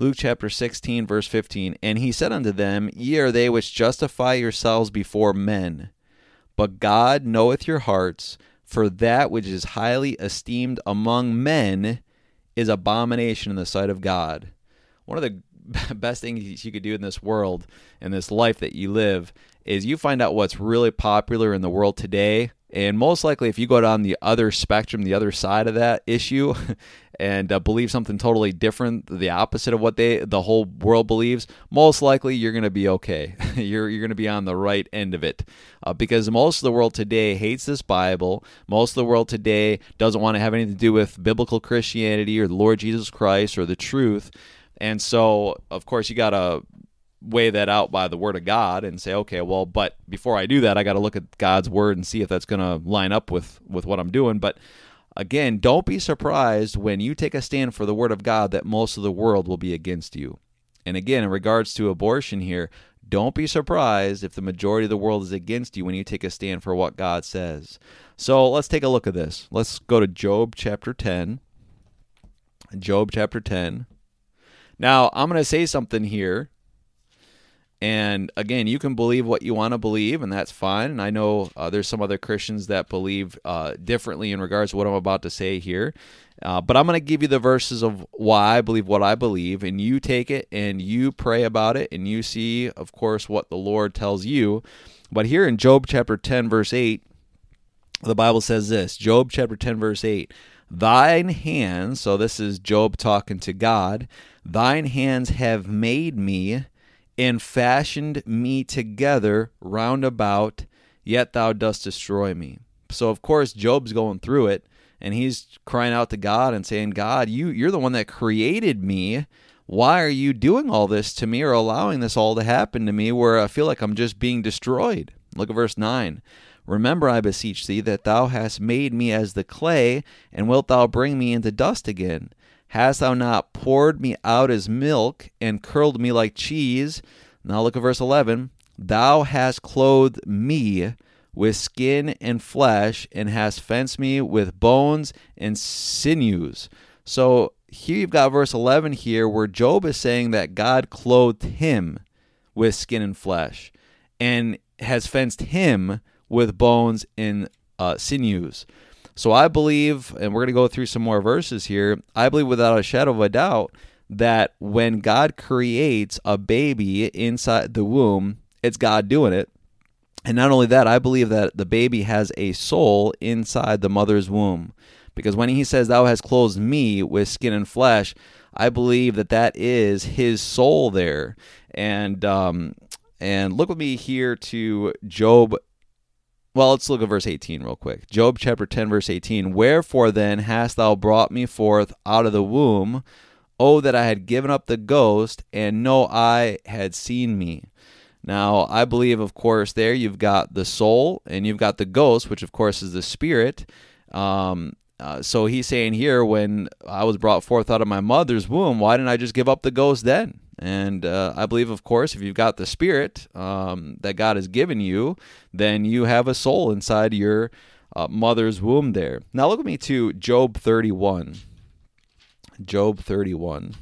S5: Luke chapter 16, verse 15. And he said unto them, Ye are they which justify yourselves before men, but God knoweth your hearts, for that which is highly esteemed among men is abomination in the sight of God. One of the [LAUGHS] best things you could do in this world, in this life that you live, is you find out what's really popular in the world today. And most likely, if you go down the other spectrum, the other side of that issue, [LAUGHS] and uh, believe something totally different, the opposite of what they the whole world believes, most likely you're going to be okay. [LAUGHS] you're you're going to be on the right end of it, uh, because most of the world today hates this Bible. Most of the world today doesn't want to have anything to do with biblical Christianity or the Lord Jesus Christ or the truth. And so, of course, you got to weigh that out by the word of God and say, okay, well, but before I do that, I got to look at God's word and see if that's going to line up with with what I'm doing. But Again, don't be surprised when you take a stand for the Word of God that most of the world will be against you. And again, in regards to abortion here, don't be surprised if the majority of the world is against you when you take a stand for what God says. So let's take a look at this. Let's go to Job chapter 10. Job chapter 10. Now, I'm going to say something here. And again, you can believe what you want to believe, and that's fine. And I know uh, there's some other Christians that believe uh, differently in regards to what I'm about to say here. Uh, but I'm going to give you the verses of why I believe what I believe, and you take it and you pray about it, and you see, of course, what the Lord tells you. But here in Job chapter 10, verse 8, the Bible says this Job chapter 10, verse 8 Thine hands, so this is Job talking to God, thine hands have made me and fashioned me together round about, yet thou dost destroy me. So, of course, Job's going through it and he's crying out to God and saying, God, you, you're the one that created me. Why are you doing all this to me or allowing this all to happen to me where I feel like I'm just being destroyed? Look at verse 9. Remember, I beseech thee, that thou hast made me as the clay, and wilt thou bring me into dust again? Hast thou not poured me out as milk, and curled me like cheese? Now look at verse 11. Thou hast clothed me with skin and flesh, and hast fenced me with bones and sinews. So here you've got verse 11 here where Job is saying that God clothed him with skin and flesh and has fenced him with bones and uh, sinews. So I believe, and we're going to go through some more verses here, I believe without a shadow of a doubt that when God creates a baby inside the womb, it's God doing it. And not only that, I believe that the baby has a soul inside the mother's womb. Because when he says, Thou hast clothed me with skin and flesh, I believe that that is his soul there. And, um, and look with me here to Job. Well, let's look at verse 18 real quick. Job chapter 10, verse 18. Wherefore then hast thou brought me forth out of the womb? Oh, that I had given up the ghost, and no eye had seen me. Now, I believe, of course, there you've got the soul and you've got the ghost, which, of course, is the spirit. Um, uh, so he's saying here, when I was brought forth out of my mother's womb, why didn't I just give up the ghost then? And uh, I believe, of course, if you've got the spirit um, that God has given you, then you have a soul inside your uh, mother's womb there. Now, look at me to Job 31. Job 31.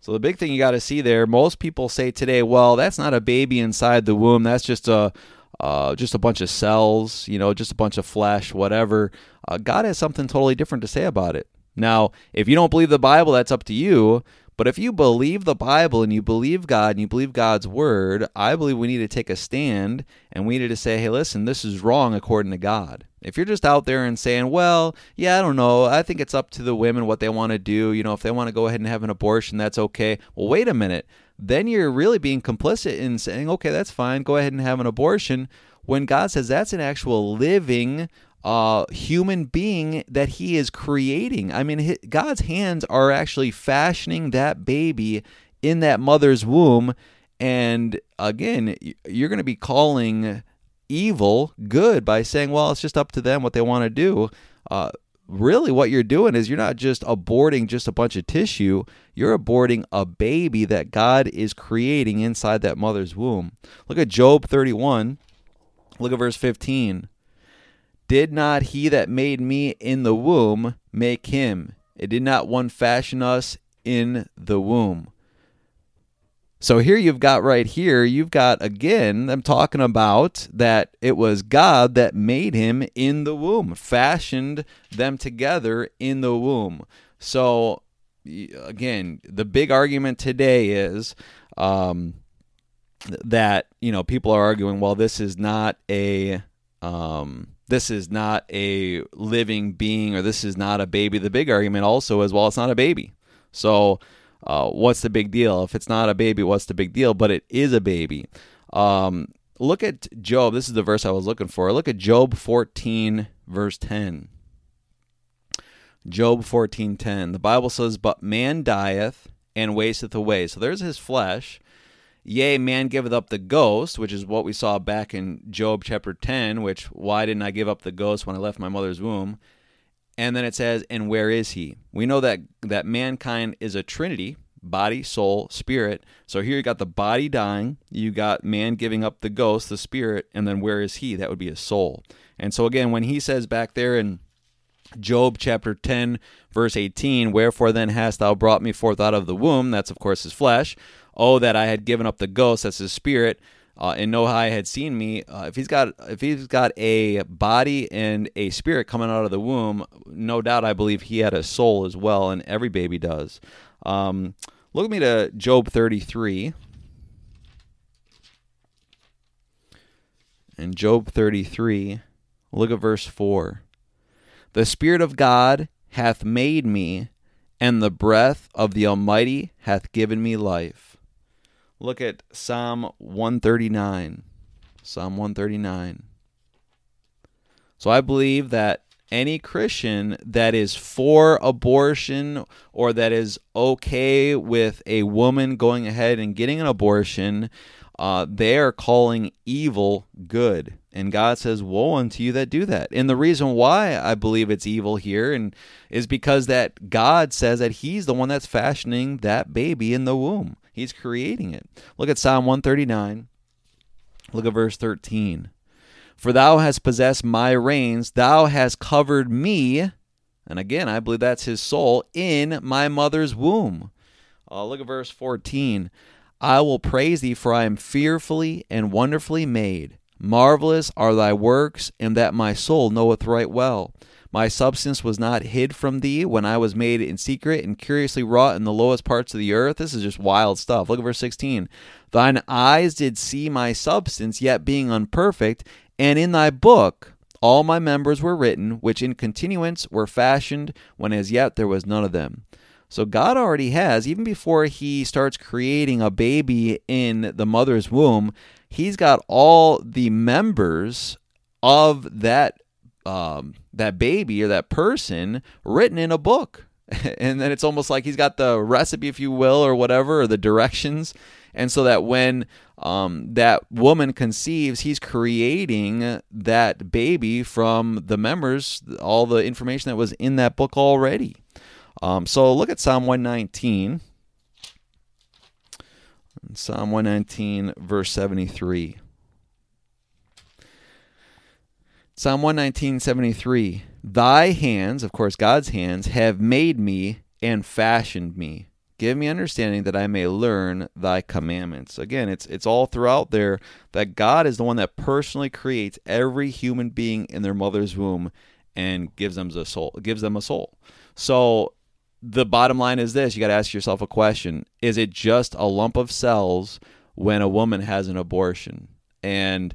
S5: So the big thing you got to see there, most people say today, well, that's not a baby inside the womb. That's just a uh, just a bunch of cells, you know, just a bunch of flesh, whatever. Uh, God has something totally different to say about it. Now, if you don't believe the Bible, that's up to you. But if you believe the Bible and you believe God and you believe God's word, I believe we need to take a stand and we need to say, hey, listen, this is wrong according to God. If you're just out there and saying, well, yeah, I don't know, I think it's up to the women what they want to do. You know, if they want to go ahead and have an abortion, that's okay. Well, wait a minute. Then you're really being complicit in saying, okay, that's fine, go ahead and have an abortion. When God says that's an actual living uh, human being that he is creating. I mean, his, God's hands are actually fashioning that baby in that mother's womb. And again, you're going to be calling evil good by saying, well, it's just up to them what they want to do. Uh, really, what you're doing is you're not just aborting just a bunch of tissue, you're aborting a baby that God is creating inside that mother's womb. Look at Job 31. Look at verse 15. Did not he that made me in the womb make him? It did not one fashion us in the womb. So here you've got right here, you've got again, I'm talking about that it was God that made him in the womb, fashioned them together in the womb. So again, the big argument today is um, that, you know, people are arguing, well, this is not a. Um, this is not a living being or this is not a baby. The big argument also is, well, it's not a baby. So, uh, what's the big deal? If it's not a baby, what's the big deal? But it is a baby. Um, look at Job. This is the verse I was looking for. Look at Job 14, verse 10. Job 14:10. The Bible says, "But man dieth and wasteth away." So there's his flesh, Yea, man giveth up the ghost, which is what we saw back in Job chapter 10, which, why didn't I give up the ghost when I left my mother's womb? And then it says, and where is he? We know that, that mankind is a trinity body, soul, spirit. So here you got the body dying, you got man giving up the ghost, the spirit, and then where is he? That would be his soul. And so again, when he says back there in Job chapter 10, verse 18, Wherefore then hast thou brought me forth out of the womb? That's, of course, his flesh. Oh, that I had given up the ghost, that's his spirit, uh, and Noah had seen me. Uh, if he's got if he's got a body and a spirit coming out of the womb, no doubt I believe he had a soul as well, and every baby does. Um, look at me to Job 33. In Job 33, look at verse 4. The Spirit of God hath made me, and the breath of the Almighty hath given me life. Look at Psalm 139. Psalm 139. So I believe that any Christian that is for abortion or that is okay with a woman going ahead and getting an abortion, uh, they are calling evil good. And God says, Woe unto you that do that. And the reason why I believe it's evil here and is because that God says that He's the one that's fashioning that baby in the womb. He's creating it. Look at Psalm 139. Look at verse 13. For thou hast possessed my reins, thou hast covered me, and again, I believe that's his soul, in my mother's womb. Uh, look at verse 14. I will praise thee, for I am fearfully and wonderfully made. Marvelous are thy works, and that my soul knoweth right well. My substance was not hid from thee when I was made in secret and curiously wrought in the lowest parts of the earth. This is just wild stuff. Look at verse 16. Thine eyes did see my substance, yet being unperfect, and in thy book all my members were written, which in continuance were fashioned, when as yet there was none of them. So God already has, even before he starts creating a baby in the mother's womb, he's got all the members of that um, that baby or that person written in a book. [LAUGHS] and then it's almost like he's got the recipe, if you will, or whatever, or the directions. And so that when um, that woman conceives, he's creating that baby from the members, all the information that was in that book already. Um, so look at Psalm 119. Psalm 119, verse 73. Psalm 119, 73. Thy hands, of course, God's hands, have made me and fashioned me. Give me understanding that I may learn thy commandments. Again, it's it's all throughout there that God is the one that personally creates every human being in their mother's womb and gives them a soul, gives them a soul. So the bottom line is this, you got to ask yourself a question. Is it just a lump of cells when a woman has an abortion? And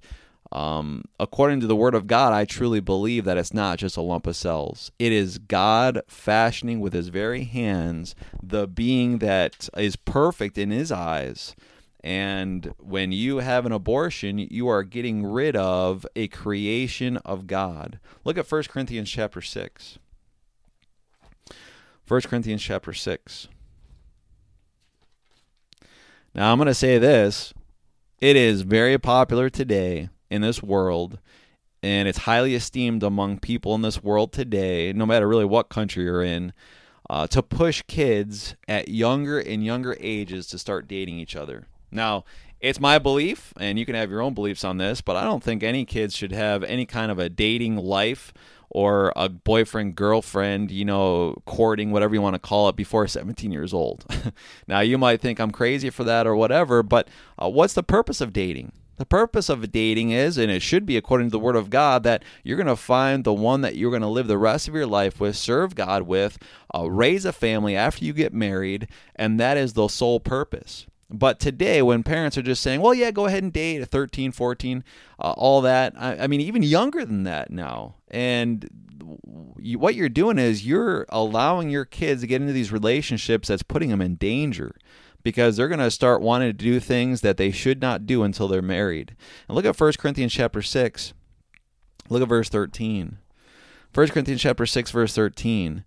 S5: um, according to the Word of God, I truly believe that it's not just a lump of cells. It is God fashioning with His very hands the being that is perfect in His eyes. And when you have an abortion, you are getting rid of a creation of God. Look at 1 Corinthians chapter 6. 1 Corinthians chapter 6. Now, I'm going to say this. It is very popular today in this world, and it's highly esteemed among people in this world today, no matter really what country you're in, uh, to push kids at younger and younger ages to start dating each other. Now, it's my belief, and you can have your own beliefs on this, but I don't think any kids should have any kind of a dating life or a boyfriend, girlfriend, you know, courting, whatever you want to call it, before 17 years old. [LAUGHS] now, you might think I'm crazy for that or whatever, but uh, what's the purpose of dating? The purpose of dating is, and it should be according to the Word of God, that you're going to find the one that you're going to live the rest of your life with, serve God with, uh, raise a family after you get married, and that is the sole purpose. But today, when parents are just saying, well, yeah, go ahead and date at 13, 14, uh, all that, I, I, mean, even younger than that now. And you, what you're doing is you're allowing your kids to get into these relationships that's putting them in danger because they're going to start wanting to do things that they should not do until they're married. And look at 1 Corinthians chapter 6. Look at verse 13. 1 Corinthians chapter 6 verse 13.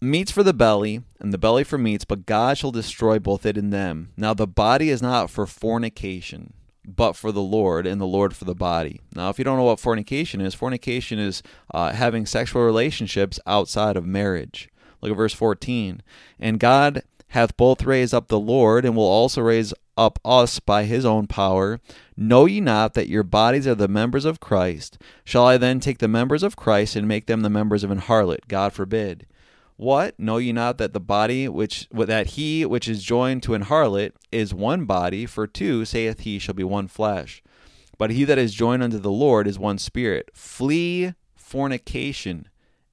S5: Meats for the belly, and the belly for meats, but God shall destroy both it and them. Now the body is not for fornication, but for the Lord, and the Lord for the body. Now, if you don't know what fornication is, fornication is uh, having sexual relationships outside of marriage. Look at verse 14. And God hath both raised up the Lord, and will also raise up us by his own power. Know ye not that your bodies are the members of Christ? Shall I then take the members of Christ and make them the members of an harlot? God forbid. What know ye not that the body which that he which is joined to an harlot is one body? For two saith he shall be one flesh. But he that is joined unto the Lord is one spirit. Flee fornication.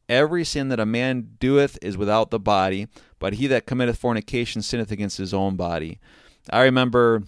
S5: Every sin that a man doeth is without the body, but he that committeth fornication sinneth against his own body. I remember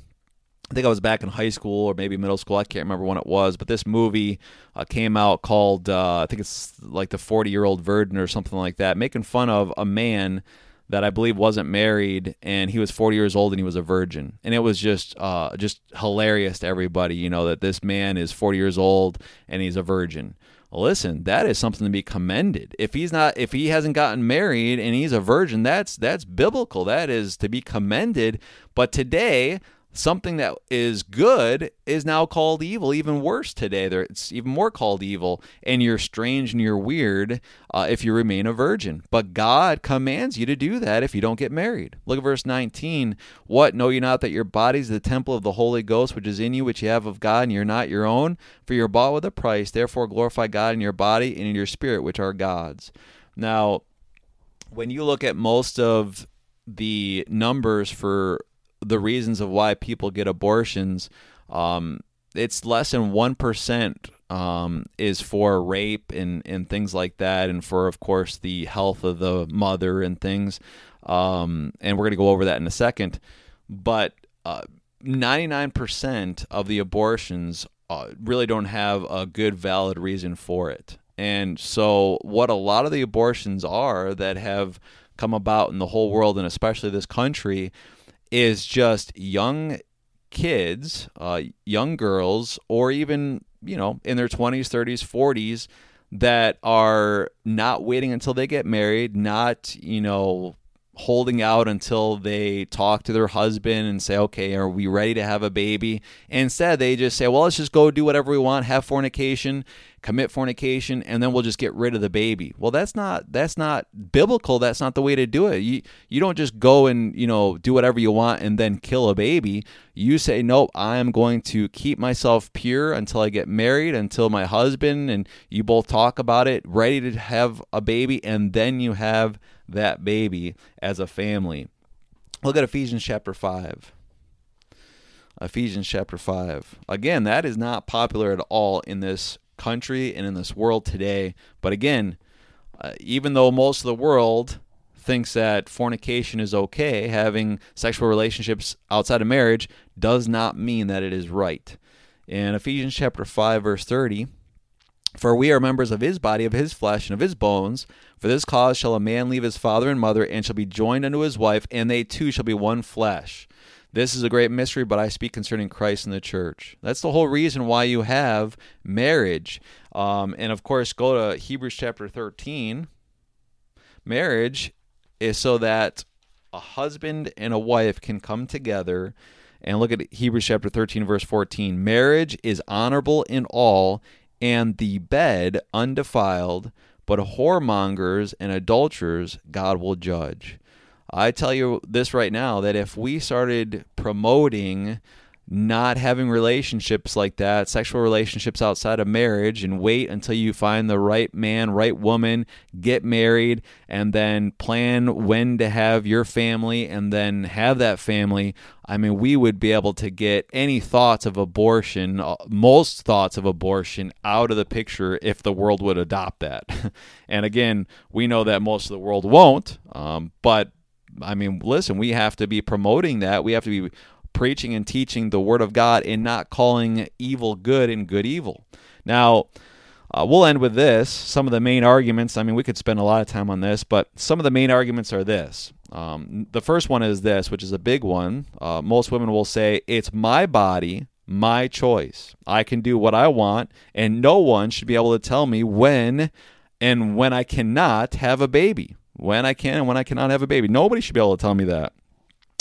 S5: I think I was back in high school or maybe middle school. I can't remember when it was, but this movie uh, came out called uh, I think it's like the Forty Year Old Virgin or something like that, making fun of a man that I believe wasn't married and he was 40 years old and he was a virgin, and it was just uh, just hilarious to everybody, you know, that this man is 40 years old and he's a virgin. Listen, that is something to be commended. If he's not, if he hasn't gotten married and he's a virgin, that's that's biblical. That is to be commended. But today, something that is good is now called evil even worse today. It's even more called evil and you're strange and you're weird uh, if you remain a virgin. But god commands you to do that if you don't get married. Look at verse 19 what know you not that your body is the temple of the holy ghost which is in you which you have of god and you're not your own? For you're bought with a price. Therefore glorify god in your body and in your spirit which are god's. Now when you look at most of the numbers for the reasons of why people get abortions, um, it's less than one percent um, is for rape and and things like that, and for of course the health of the mother and things. Um, and we're going to go over that in a second, but. Uh, 99% of the abortions uh, really don't have a good valid reason for it. And so, what a lot of the abortions are that have come about in the whole world and especially this country is just young kids, uh, young girls, or even, you know, in their 20s, 30s, 40s that are not waiting until they get married, not, you know, holding out until they talk to their husband and say, okay, are we ready to have a baby? Instead, they just say, well, let's just go do whatever we want, have fornication, commit fornication, and then we'll just get rid of the baby. Well, that's not that's not biblical. That's not the way to do it. You you don't just go and you know do whatever you want and then kill a baby. You say, nope, I am going to keep myself pure until I get married, until my husband and you both talk about it, ready to have a baby, and then you have that baby as a family. Look at Ephesians chapter 5. Ephesians chapter 5. Again, that is not popular at all in this country and in this world today. But again, uh, even though most of the world thinks that fornication is okay, having sexual relationships outside of marriage does not mean that it is right. In Ephesians chapter 5 verse 30, for we are members of his body, of his flesh, and of his bones. For this cause shall a man leave his father and mother, and shall be joined unto his wife, and they two shall be one flesh. This is a great mystery, but I speak concerning Christ and the church. That's the whole reason why you have marriage. Um, and of course, go to Hebrews chapter 13. Marriage is so that a husband and a wife can come together. And look at Hebrews chapter 13, verse 14. Marriage is honorable in all and the bed undefiled, but whoremongers and adulterers God will judge. I tell you this right now that if we started promoting not having relationships like that, sexual relationships outside of marriage, and wait until you find the right man, right woman, get married, and then plan when to have your family and then have that family. I mean, we would be able to get any thoughts of abortion, uh, most thoughts of abortion, out of the picture if the world would adopt that. [LAUGHS] and again, we know that most of the world won't, um, but I mean, listen, we have to be promoting that. We have to be preaching and teaching the Word of God and not calling evil good and good evil. Now, uh, we'll end with this. Some of the main arguments, I mean, we could spend a lot of time on this, but some of the main arguments are this. Um, the first one is this, which is a big one. Uh, most women will say, It's my body, my choice. I can do what I want, and no one should be able to tell me when and when I cannot have a baby. When I can and when I cannot have a baby. Nobody should be able to tell me that.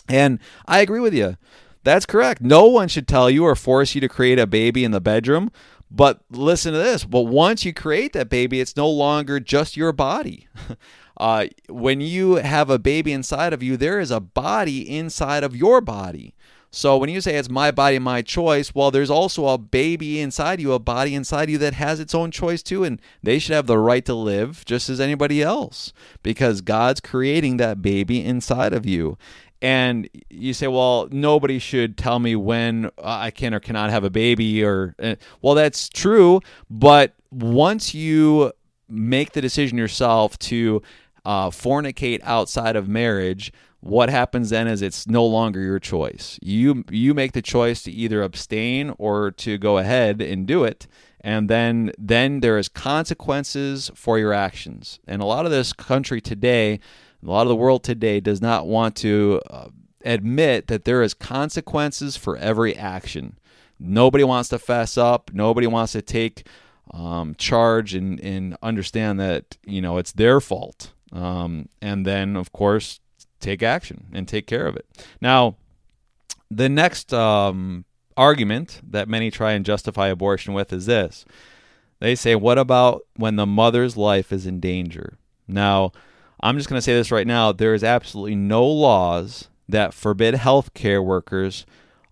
S5: And I agree with you. That's correct. No one should tell you or force you to create a baby in the bedroom. But listen to this. But once you create that baby, it's no longer just your body. [LAUGHS] Uh, when you have a baby inside of you, there is a body inside of your body. So when you say it's my body, my choice, well, there's also a baby inside you, a body inside you that has its own choice too, and they should have the right to live just as anybody else because God's creating that baby inside of you. And you say, well, nobody should tell me when I can or cannot have a baby, or uh, well, that's true. But once you make the decision yourself to uh, fornicate outside of marriage, what happens then is it's no longer your choice. You you make the choice to either abstain or to go ahead and do it, and then then there is consequences for your actions. And a lot of this country today, a lot of the world today does not want to uh, admit that there is consequences for every action. Nobody wants to fess up. Nobody wants to take um, charge and, and understand that you know it's their fault. Um, and then, of course, take action and take care of it. Now, the next um, argument that many try and justify abortion with is this they say, What about when the mother's life is in danger? Now, I'm just going to say this right now there is absolutely no laws that forbid healthcare workers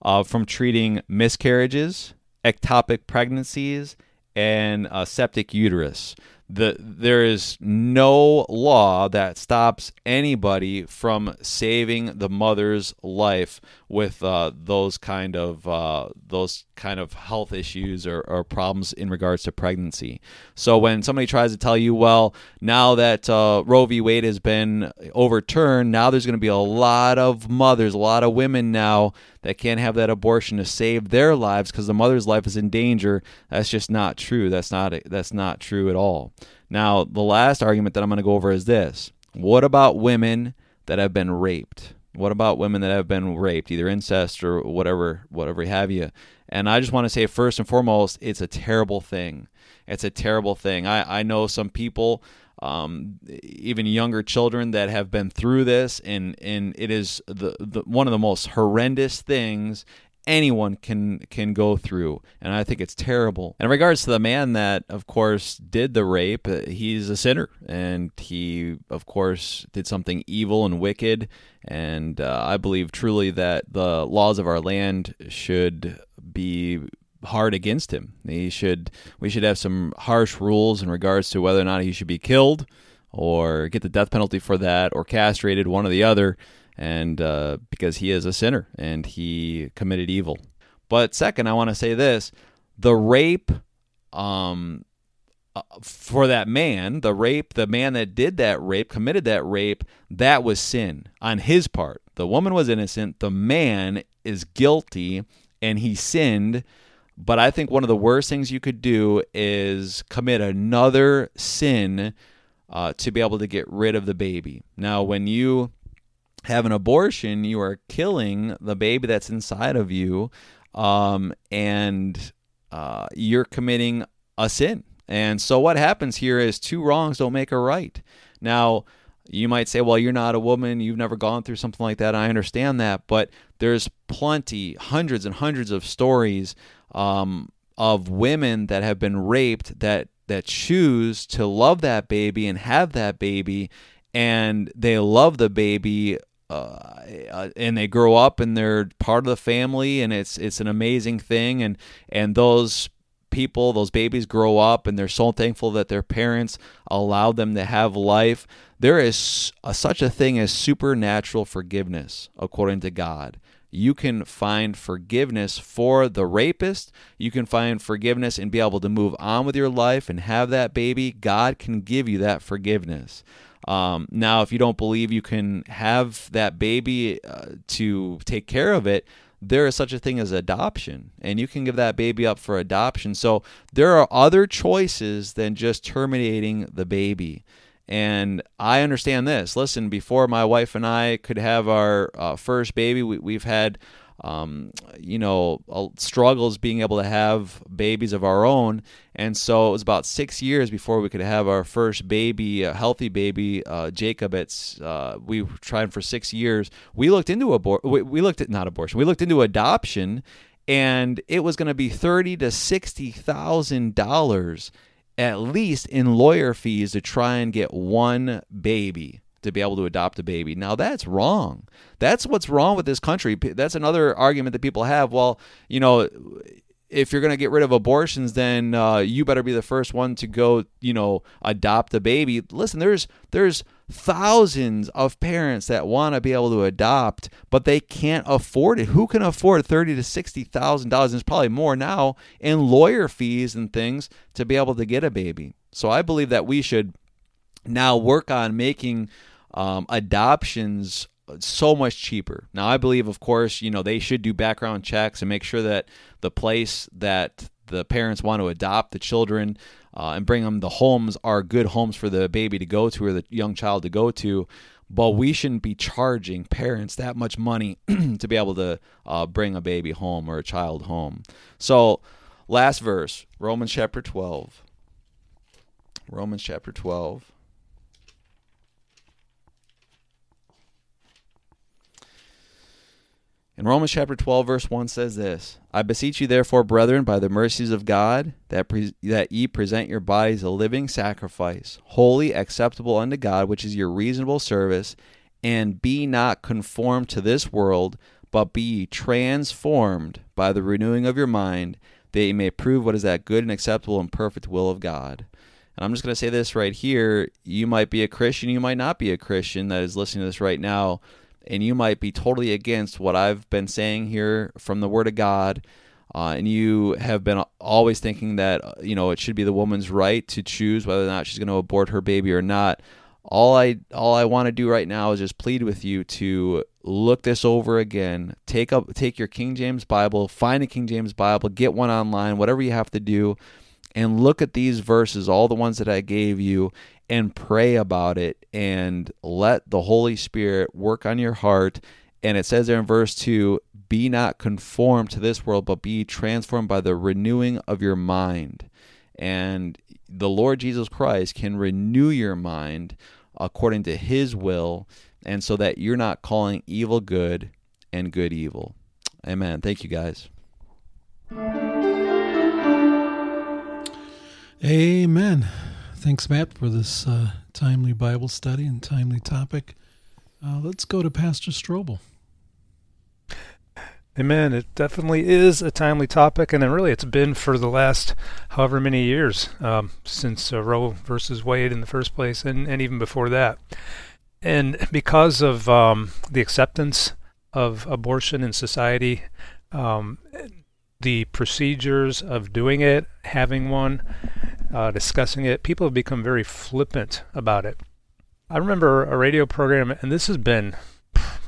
S5: uh, from treating miscarriages, ectopic pregnancies, and a septic uterus the there is no law that stops anybody from saving the mother's life with uh, those kind of uh, those kind of health issues or, or, problems in regards to pregnancy. So when somebody tries to tell you, well, now that uh, Roe v. Wade has been overturned, now there's going to be a lot of mothers, a lot of women now that can't have that abortion to save their lives because the mother's life is in danger. That's just not true. That's not that's not true at all. Now, the last argument that I'm going to go over is this: What about women that have been raped? What about women that have been raped, either incest or whatever, whatever have you? And I just want to say, first and foremost, it's a terrible thing. It's a terrible thing. I, I know some people um, even younger children that have been through this, and and it is the, the one of the most horrendous things anyone can can go through and i think it's terrible in regards to the man that of course did the rape uh, he's a sinner and he of course did something evil and wicked and uh, i believe truly that the laws of our land should be hard against him. He should we should have some harsh rules in regards to whether or not he should be killed or get the death penalty for that or castrated, one or the other, and uh, because he is a sinner and he committed evil. But second, I want to say this: the rape, um, uh, for that man, the rape, the man that did that rape, committed that rape, that was sin on his part. The woman was innocent. The man is guilty, and he sinned but I think one of the worst things you could do is commit another sin uh, to be able to get rid of the baby. Now, when you have an abortion, you are killing the baby that's inside of you, um, and uh, you're committing a sin. And so, what happens here is two wrongs don't make a right. Now, you might say, well, you're not a woman, you've never gone through something like that. I understand that, but there's plenty, hundreds and hundreds of stories um, of women that have been raped that that choose to love that baby and have that baby, and they love the baby. Uh, uh, and they grow up and they're part of the family and it's it's an amazing thing and and those people those babies grow up and they're so thankful that their parents allowed them to have life there is a, such a thing as supernatural forgiveness according to God you can find forgiveness for the rapist. You can find forgiveness and be able to move on with your life and have that baby. God can give you that forgiveness. Um, now, if you don't believe you can have that baby uh, to take care of it, there is such a thing as adoption, and you can give that baby up for adoption. So there are other choices than just terminating the baby. And I understand this. Listen, before my wife and I could have our uh, first baby, we, have had, um, you know, struggles being able to have babies of our own. And so it was about six years before we could have our first baby, a healthy baby, uh, Jacob. It's uh, we tried for six years. We looked into abortion. We, we looked at not abortion. We looked into adoption, and it was going to be thirty to sixty thousand dollars at least in lawyer fees to try and get one baby. To be able to adopt a baby. Now that's wrong. That's what's wrong with this country. That's another argument that people have. Well, you know, if you're going to get rid of abortions, then uh, you better be the first one to go, you know, adopt a baby. Listen, there's there's thousands of parents that want to be able to adopt, but they can't afford it. Who can afford thirty to sixty thousand dollars? It's probably more now in lawyer fees and things to be able to get a baby. So I believe that we should now work on making um, adoptions so much cheaper. Now, I believe, of course, you know, they should do background checks and make sure that the place that the parents want to adopt the children uh, and bring them the homes are good homes for the baby to go to or the young child to go to. But we shouldn't be charging parents that much money [CLEARS THROAT] to be able to uh, bring a baby home or a child home. So, last verse, Romans chapter 12. Romans chapter 12. In Romans chapter 12, verse 1 says this I beseech you, therefore, brethren, by the mercies of God, that, pre- that ye present your bodies a living sacrifice, holy, acceptable unto God, which is your reasonable service, and be not conformed to this world, but be transformed by the renewing of your mind, that ye may prove what is that good and acceptable and perfect will of God. And I'm just going to say this right here. You might be a Christian, you might not be a Christian that is listening to this right now and you might be totally against what I've been saying here from the Word of God, uh, and you have been always thinking that uh, you know it should be the woman's right to choose whether or not she's going to abort her baby or not. All I all I want to do right now is just plead with you to look this over again. Take up take your King James Bible, find a King James Bible, get one online, whatever you have to do, and look at these verses, all the ones that I gave you, and pray about it and let the Holy Spirit work on your heart. And it says there in verse 2 Be not conformed to this world, but be transformed by the renewing of your mind. And the Lord Jesus Christ can renew your mind according to his will, and so that you're not calling evil good and good evil. Amen. Thank you, guys.
S2: Amen. Thanks, Matt, for this uh, timely Bible study and timely topic. Uh, let's go to Pastor Strobel.
S4: Amen. It definitely is a timely topic, and then really it's been for the last however many years um, since uh, Roe versus Wade in the first place, and, and even before that. And because of um, the acceptance of abortion in society, um, the procedures of doing it, having one, uh, discussing it, people have become very flippant about it. I remember a radio program, and this has been,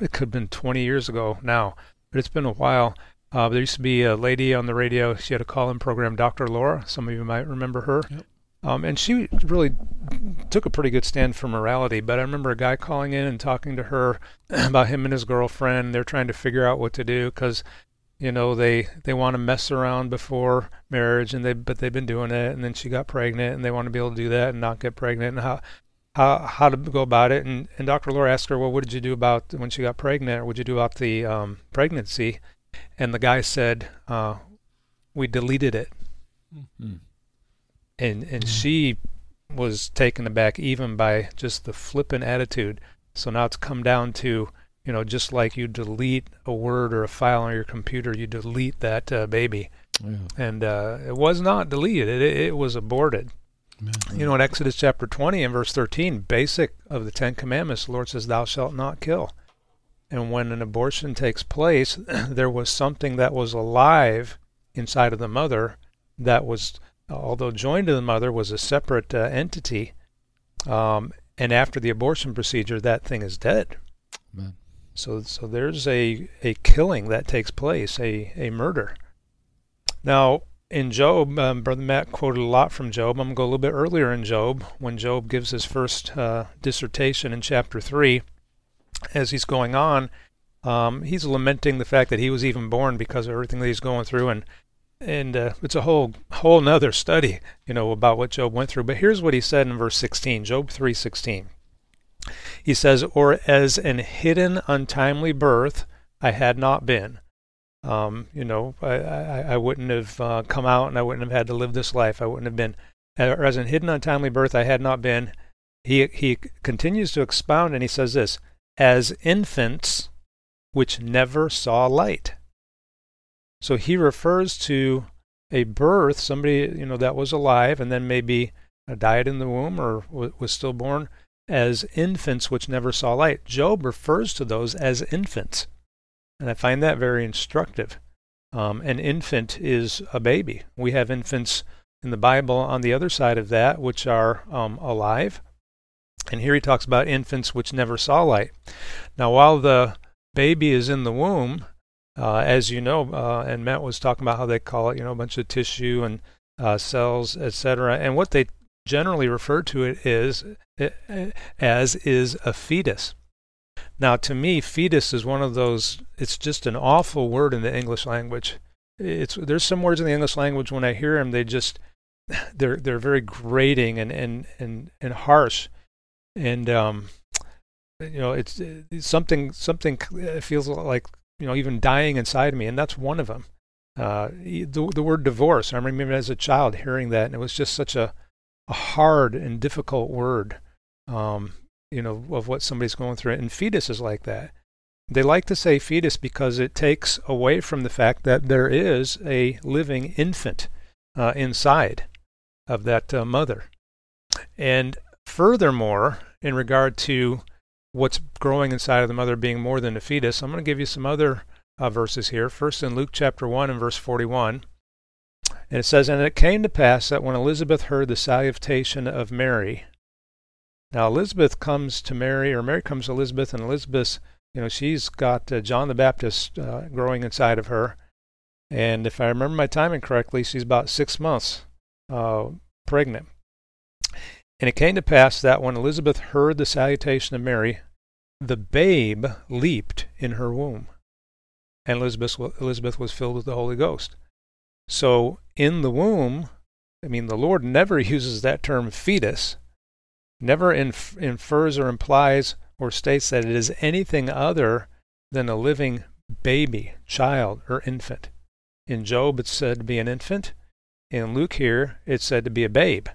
S4: it could have been 20 years ago now, but it's been a while. Uh, there used to be a lady on the radio. She had a call-in program, Dr. Laura. Some of you might remember her. Yep. Um, and she really took a pretty good stand for morality. But I remember a guy calling in and talking to her [CLEARS THROAT] about him and his girlfriend. They're trying to figure out what to do because you know they they want to mess around before marriage and they but they've been doing it and then she got pregnant and they want to be able to do that and not get pregnant and how how how to go about it and and Dr. Laura asked her well what did you do about when she got pregnant or what did you do about the um, pregnancy and the guy said uh, we deleted it mm-hmm. and and mm-hmm. she was taken aback even by just the flippant attitude so now it's come down to you know, just like you delete a word or a file on your computer, you delete that uh, baby. Yeah. And uh, it was not deleted; it, it was aborted. You know, in Exodus chapter 20 and verse 13, basic of the Ten Commandments, the Lord says, "Thou shalt not kill." And when an abortion takes place, [CLEARS THROAT] there was something that was alive inside of the mother that was, although joined to the mother, was a separate uh, entity. Um, and after the abortion procedure, that thing is dead. Amen. So, so there's a, a killing that takes place, a, a murder. Now, in Job, um, Brother Matt quoted a lot from Job. I'm going to go a little bit earlier in Job when Job gives his first uh, dissertation in chapter 3. As he's going on, um, he's lamenting the fact that he was even born because of everything that he's going through. And, and uh, it's a whole whole nother study, you know, about what Job went through. But here's what he said in verse 16, Job 3:16. He says, or as an hidden untimely birth I had not been. Um, you know, I, I, I wouldn't have uh, come out and I wouldn't have had to live this life. I wouldn't have been, or as an hidden untimely birth I had not been, he he continues to expound and he says this as infants which never saw light. So he refers to a birth, somebody you know that was alive and then maybe died in the womb or was stillborn, as infants which never saw light. Job refers to those as infants, and I find that very instructive. Um, an infant is a baby. We have infants in the Bible on the other side of that, which are um, alive. And here he talks about infants which never saw light. Now, while the baby is in the womb, uh, as you know, uh, and Matt was talking about how they call it, you know, a bunch of tissue and uh, cells, etc. And what they generally refer to it is as is a fetus. Now, to me, fetus is one of those. It's just an awful word in the English language. It's there's some words in the English language when I hear them, they just [LAUGHS] they're they're very grating and and and, and harsh, and um, you know, it's, it's something something feels like you know even dying inside me, and that's one of them. Uh, the the word divorce. I remember as a child hearing that, and it was just such a a hard and difficult word, um, you know, of what somebody's going through. And fetus is like that. They like to say fetus because it takes away from the fact that there is a living infant uh, inside of that uh, mother. And furthermore, in regard to what's growing inside of the mother being more than a fetus, I'm going to give you some other uh, verses here. First in Luke chapter 1 and verse 41. And it says, And it came to pass that when Elizabeth heard the salutation of Mary, now Elizabeth comes to Mary, or Mary comes to Elizabeth, and Elizabeth, you know, she's got uh, John the Baptist uh, growing inside of her. And if I remember my timing correctly, she's about six months uh, pregnant. And it came to pass that when Elizabeth heard the salutation of Mary, the babe leaped in her womb. And Elizabeth, Elizabeth was filled with the Holy Ghost. So in the womb, I mean, the Lord never uses that term fetus, never inf- infers or implies or states that it is anything other than a living baby, child, or infant. In Job, it's said to be an infant. In Luke, here, it's said to be a babe.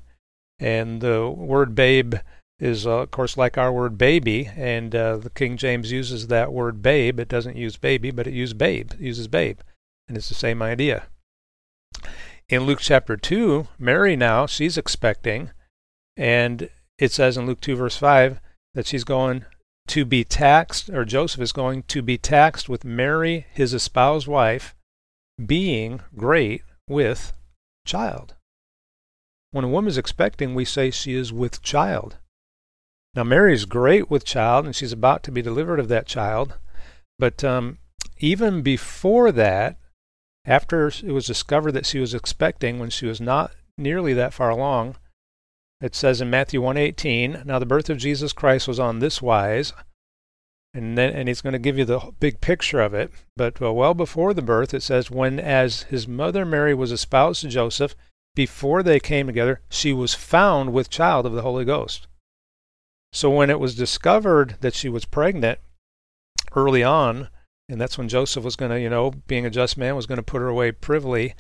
S4: And the word babe is, uh, of course, like our word baby, and uh, the King James uses that word babe. It doesn't use baby, but it uses babe. It uses babe, and it's the same idea. In Luke chapter 2, Mary now, she's expecting, and it says in Luke 2, verse 5, that she's going to be taxed, or Joseph is going to be taxed with Mary, his espoused wife, being great with child. When a woman is expecting, we say she is with child. Now, Mary's great with child, and she's about to be delivered of that child. But um, even before that, after it was discovered that she was expecting when she was not nearly that far along, it says in Matthew 1:18, now the birth of Jesus Christ was on this wise, and then and he's going to give you the big picture of it. But well, well before the birth, it says when as his mother Mary was espoused to Joseph, before they came together, she was found with child of the Holy Ghost. So when it was discovered that she was pregnant early on, and that's when Joseph was going to, you know, being a just man, was going to put her away privily,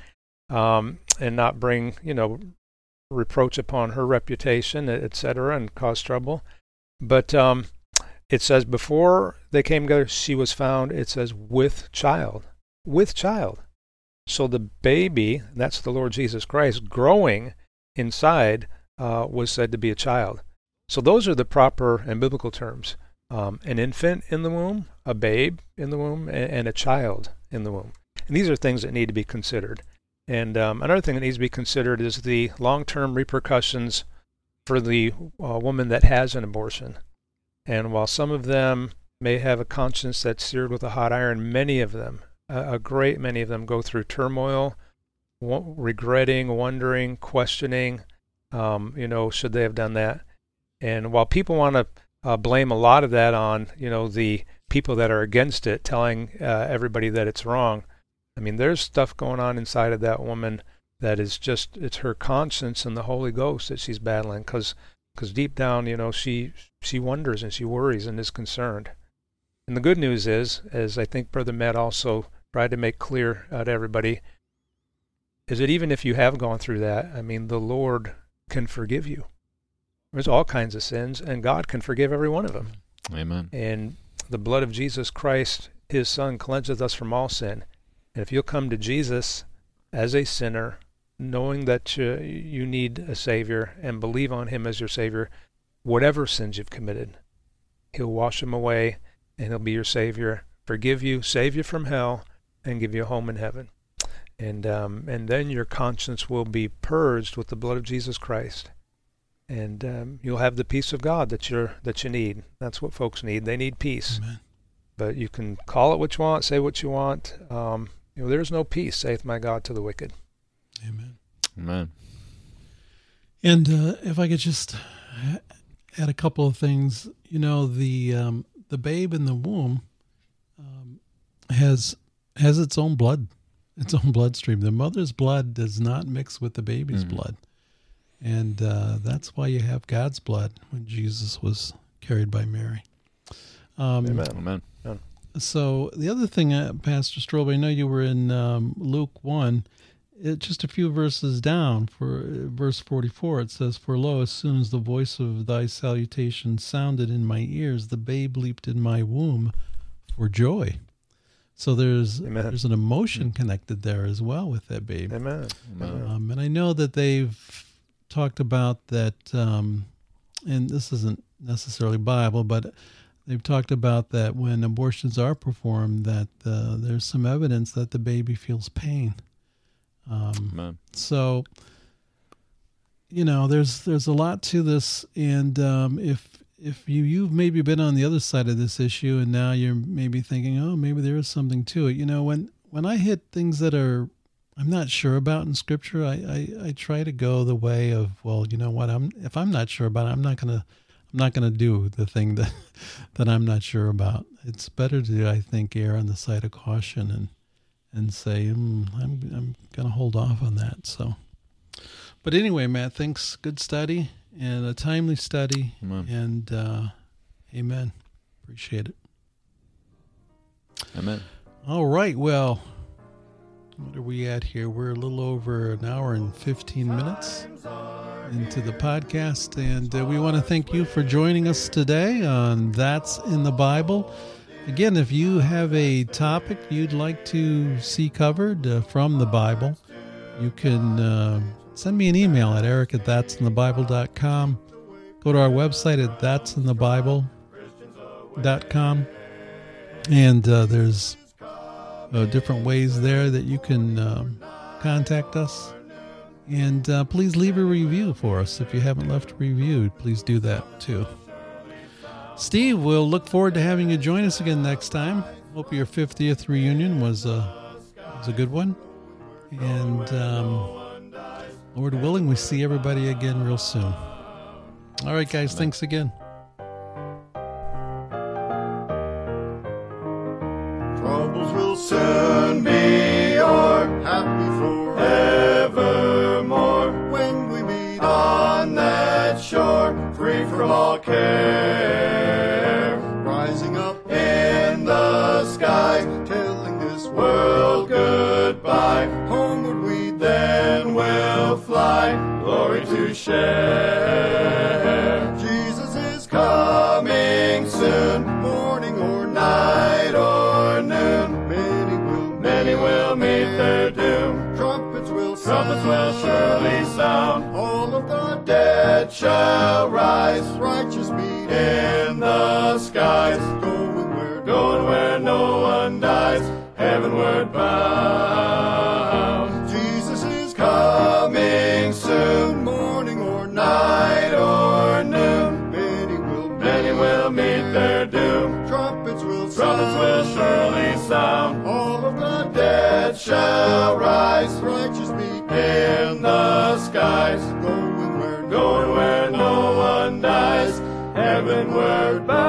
S4: um, and not bring, you know, reproach upon her reputation, etc., and cause trouble. But um, it says before they came together, she was found. It says with child, with child. So the baby, that's the Lord Jesus Christ, growing inside, uh, was said to be a child. So those are the proper and biblical terms um, an infant in the womb, a babe in the womb, and, and, a child in the womb. And these are things that need to be considered. And um, another thing that needs to be considered is the long term repercussions for the uh, woman that has an abortion. And while some of them may have a conscience that's seared with a hot iron, many of them, uh, a great many of them, go through turmoil, w- regretting, wondering, questioning, um, you know, should they have done that? And while people want to uh, blame a lot of that on you know the people that are against it, telling uh, everybody that it's wrong. I mean, there's stuff going on inside of that woman that is just it's her conscience and the Holy Ghost that she's battling because because deep down, you know, she she wonders and she worries and is concerned. And the good news is, as I think Brother Matt also tried to make clear uh, to everybody, is that even if you have gone through that, I mean, the Lord can forgive you. There's all kinds of sins, and God can forgive every one of them.
S5: Amen.
S4: And the blood of Jesus Christ, his Son, cleanseth us from all sin. And if you'll come to Jesus as a sinner, knowing that you, you need a Savior and believe on him as your Savior, whatever sins you've committed, he'll wash them away and he'll be your Savior, forgive you, save you from hell, and give you a home in heaven. And, um, and then your conscience will be purged with the blood of Jesus Christ and um, you'll have the peace of God that you're that you need. That's what folks need. They need peace.
S2: Amen.
S4: But you can call it what you want, say what you want. Um, you know, there's no peace, saith my God to the wicked.
S2: Amen.
S5: Amen.
S2: And uh, if I could just add a couple of things, you know, the um, the babe in the womb um, has has its own blood, its own bloodstream. The mother's blood does not mix with the baby's
S5: Mhm.
S2: blood, and uh, that's why you have God's blood when Jesus was carried by Mary. Um,
S4: Amen.
S5: Amen.
S2: so the other thing, uh, Pastor Strobel, I know you were in um, Luke one. It, just a few verses down, for uh, verse forty-four, it says, "For lo, as soon as the voice of thy salutation sounded in my ears, the babe leaped in my womb for joy." So there's
S4: Amen.
S2: there's an emotion connected there as well with that babe.
S4: Amen.
S5: Amen.
S2: Um, and I know that they've talked about that, um, and this isn't necessarily Bible, but they've talked about that when abortions are performed, that uh, there's some evidence that the baby feels pain. Um, so, you know, there's there's a lot to this, and um, if if you you've maybe been on the other side of this issue, and now you're maybe thinking, oh, maybe there is something to it. You know, when when I hit things that are I'm not sure about in Scripture, I I, I try to go the way of well, you know what, I'm if I'm not sure about it, I'm not gonna I'm not gonna do the thing that [LAUGHS] that I'm not sure about. It's better to I think err on the side of caution and and say mm, I'm I'm gonna hold off on that. So, but anyway, Matt, thanks. Good study and a timely study,
S5: Amen.
S2: and uh, amen. Appreciate it.
S5: Amen.
S2: All right. Well, what are we at here? We're a little over an hour and 15 minutes into the podcast. And uh, we want to thank you for joining us today on That's in the Bible. Again, if you have a topic you'd like to see covered uh, from the Bible, you can uh, send me an email at eric at that'sinthebible.com. Go to our website at that'sinthebible.com. And uh, there's uh, different ways there that you can um, contact us. And uh, please leave a review for us. If you haven't left a review, please do that too. Steve, we'll look forward to having you join us again next time. Hope your 50th reunion was a, was a good one. And um, Lord willing, we see everybody again real soon. All right, guys, thanks again.
S3: Soon be o'er, happy forevermore. When we meet on that shore, free from all care. Rising up in the skies, telling this world goodbye. Homeward we then will fly, glory to share. Dead shall rise. Righteous meet in the skies. Going where, going where no one dies. Heavenward bound. Jesus is coming soon, morning or night or noon. Many will, many will meet their doom. Trumpets will, trumpets will surely sound. All of the dead shall rise. Righteous goodbye.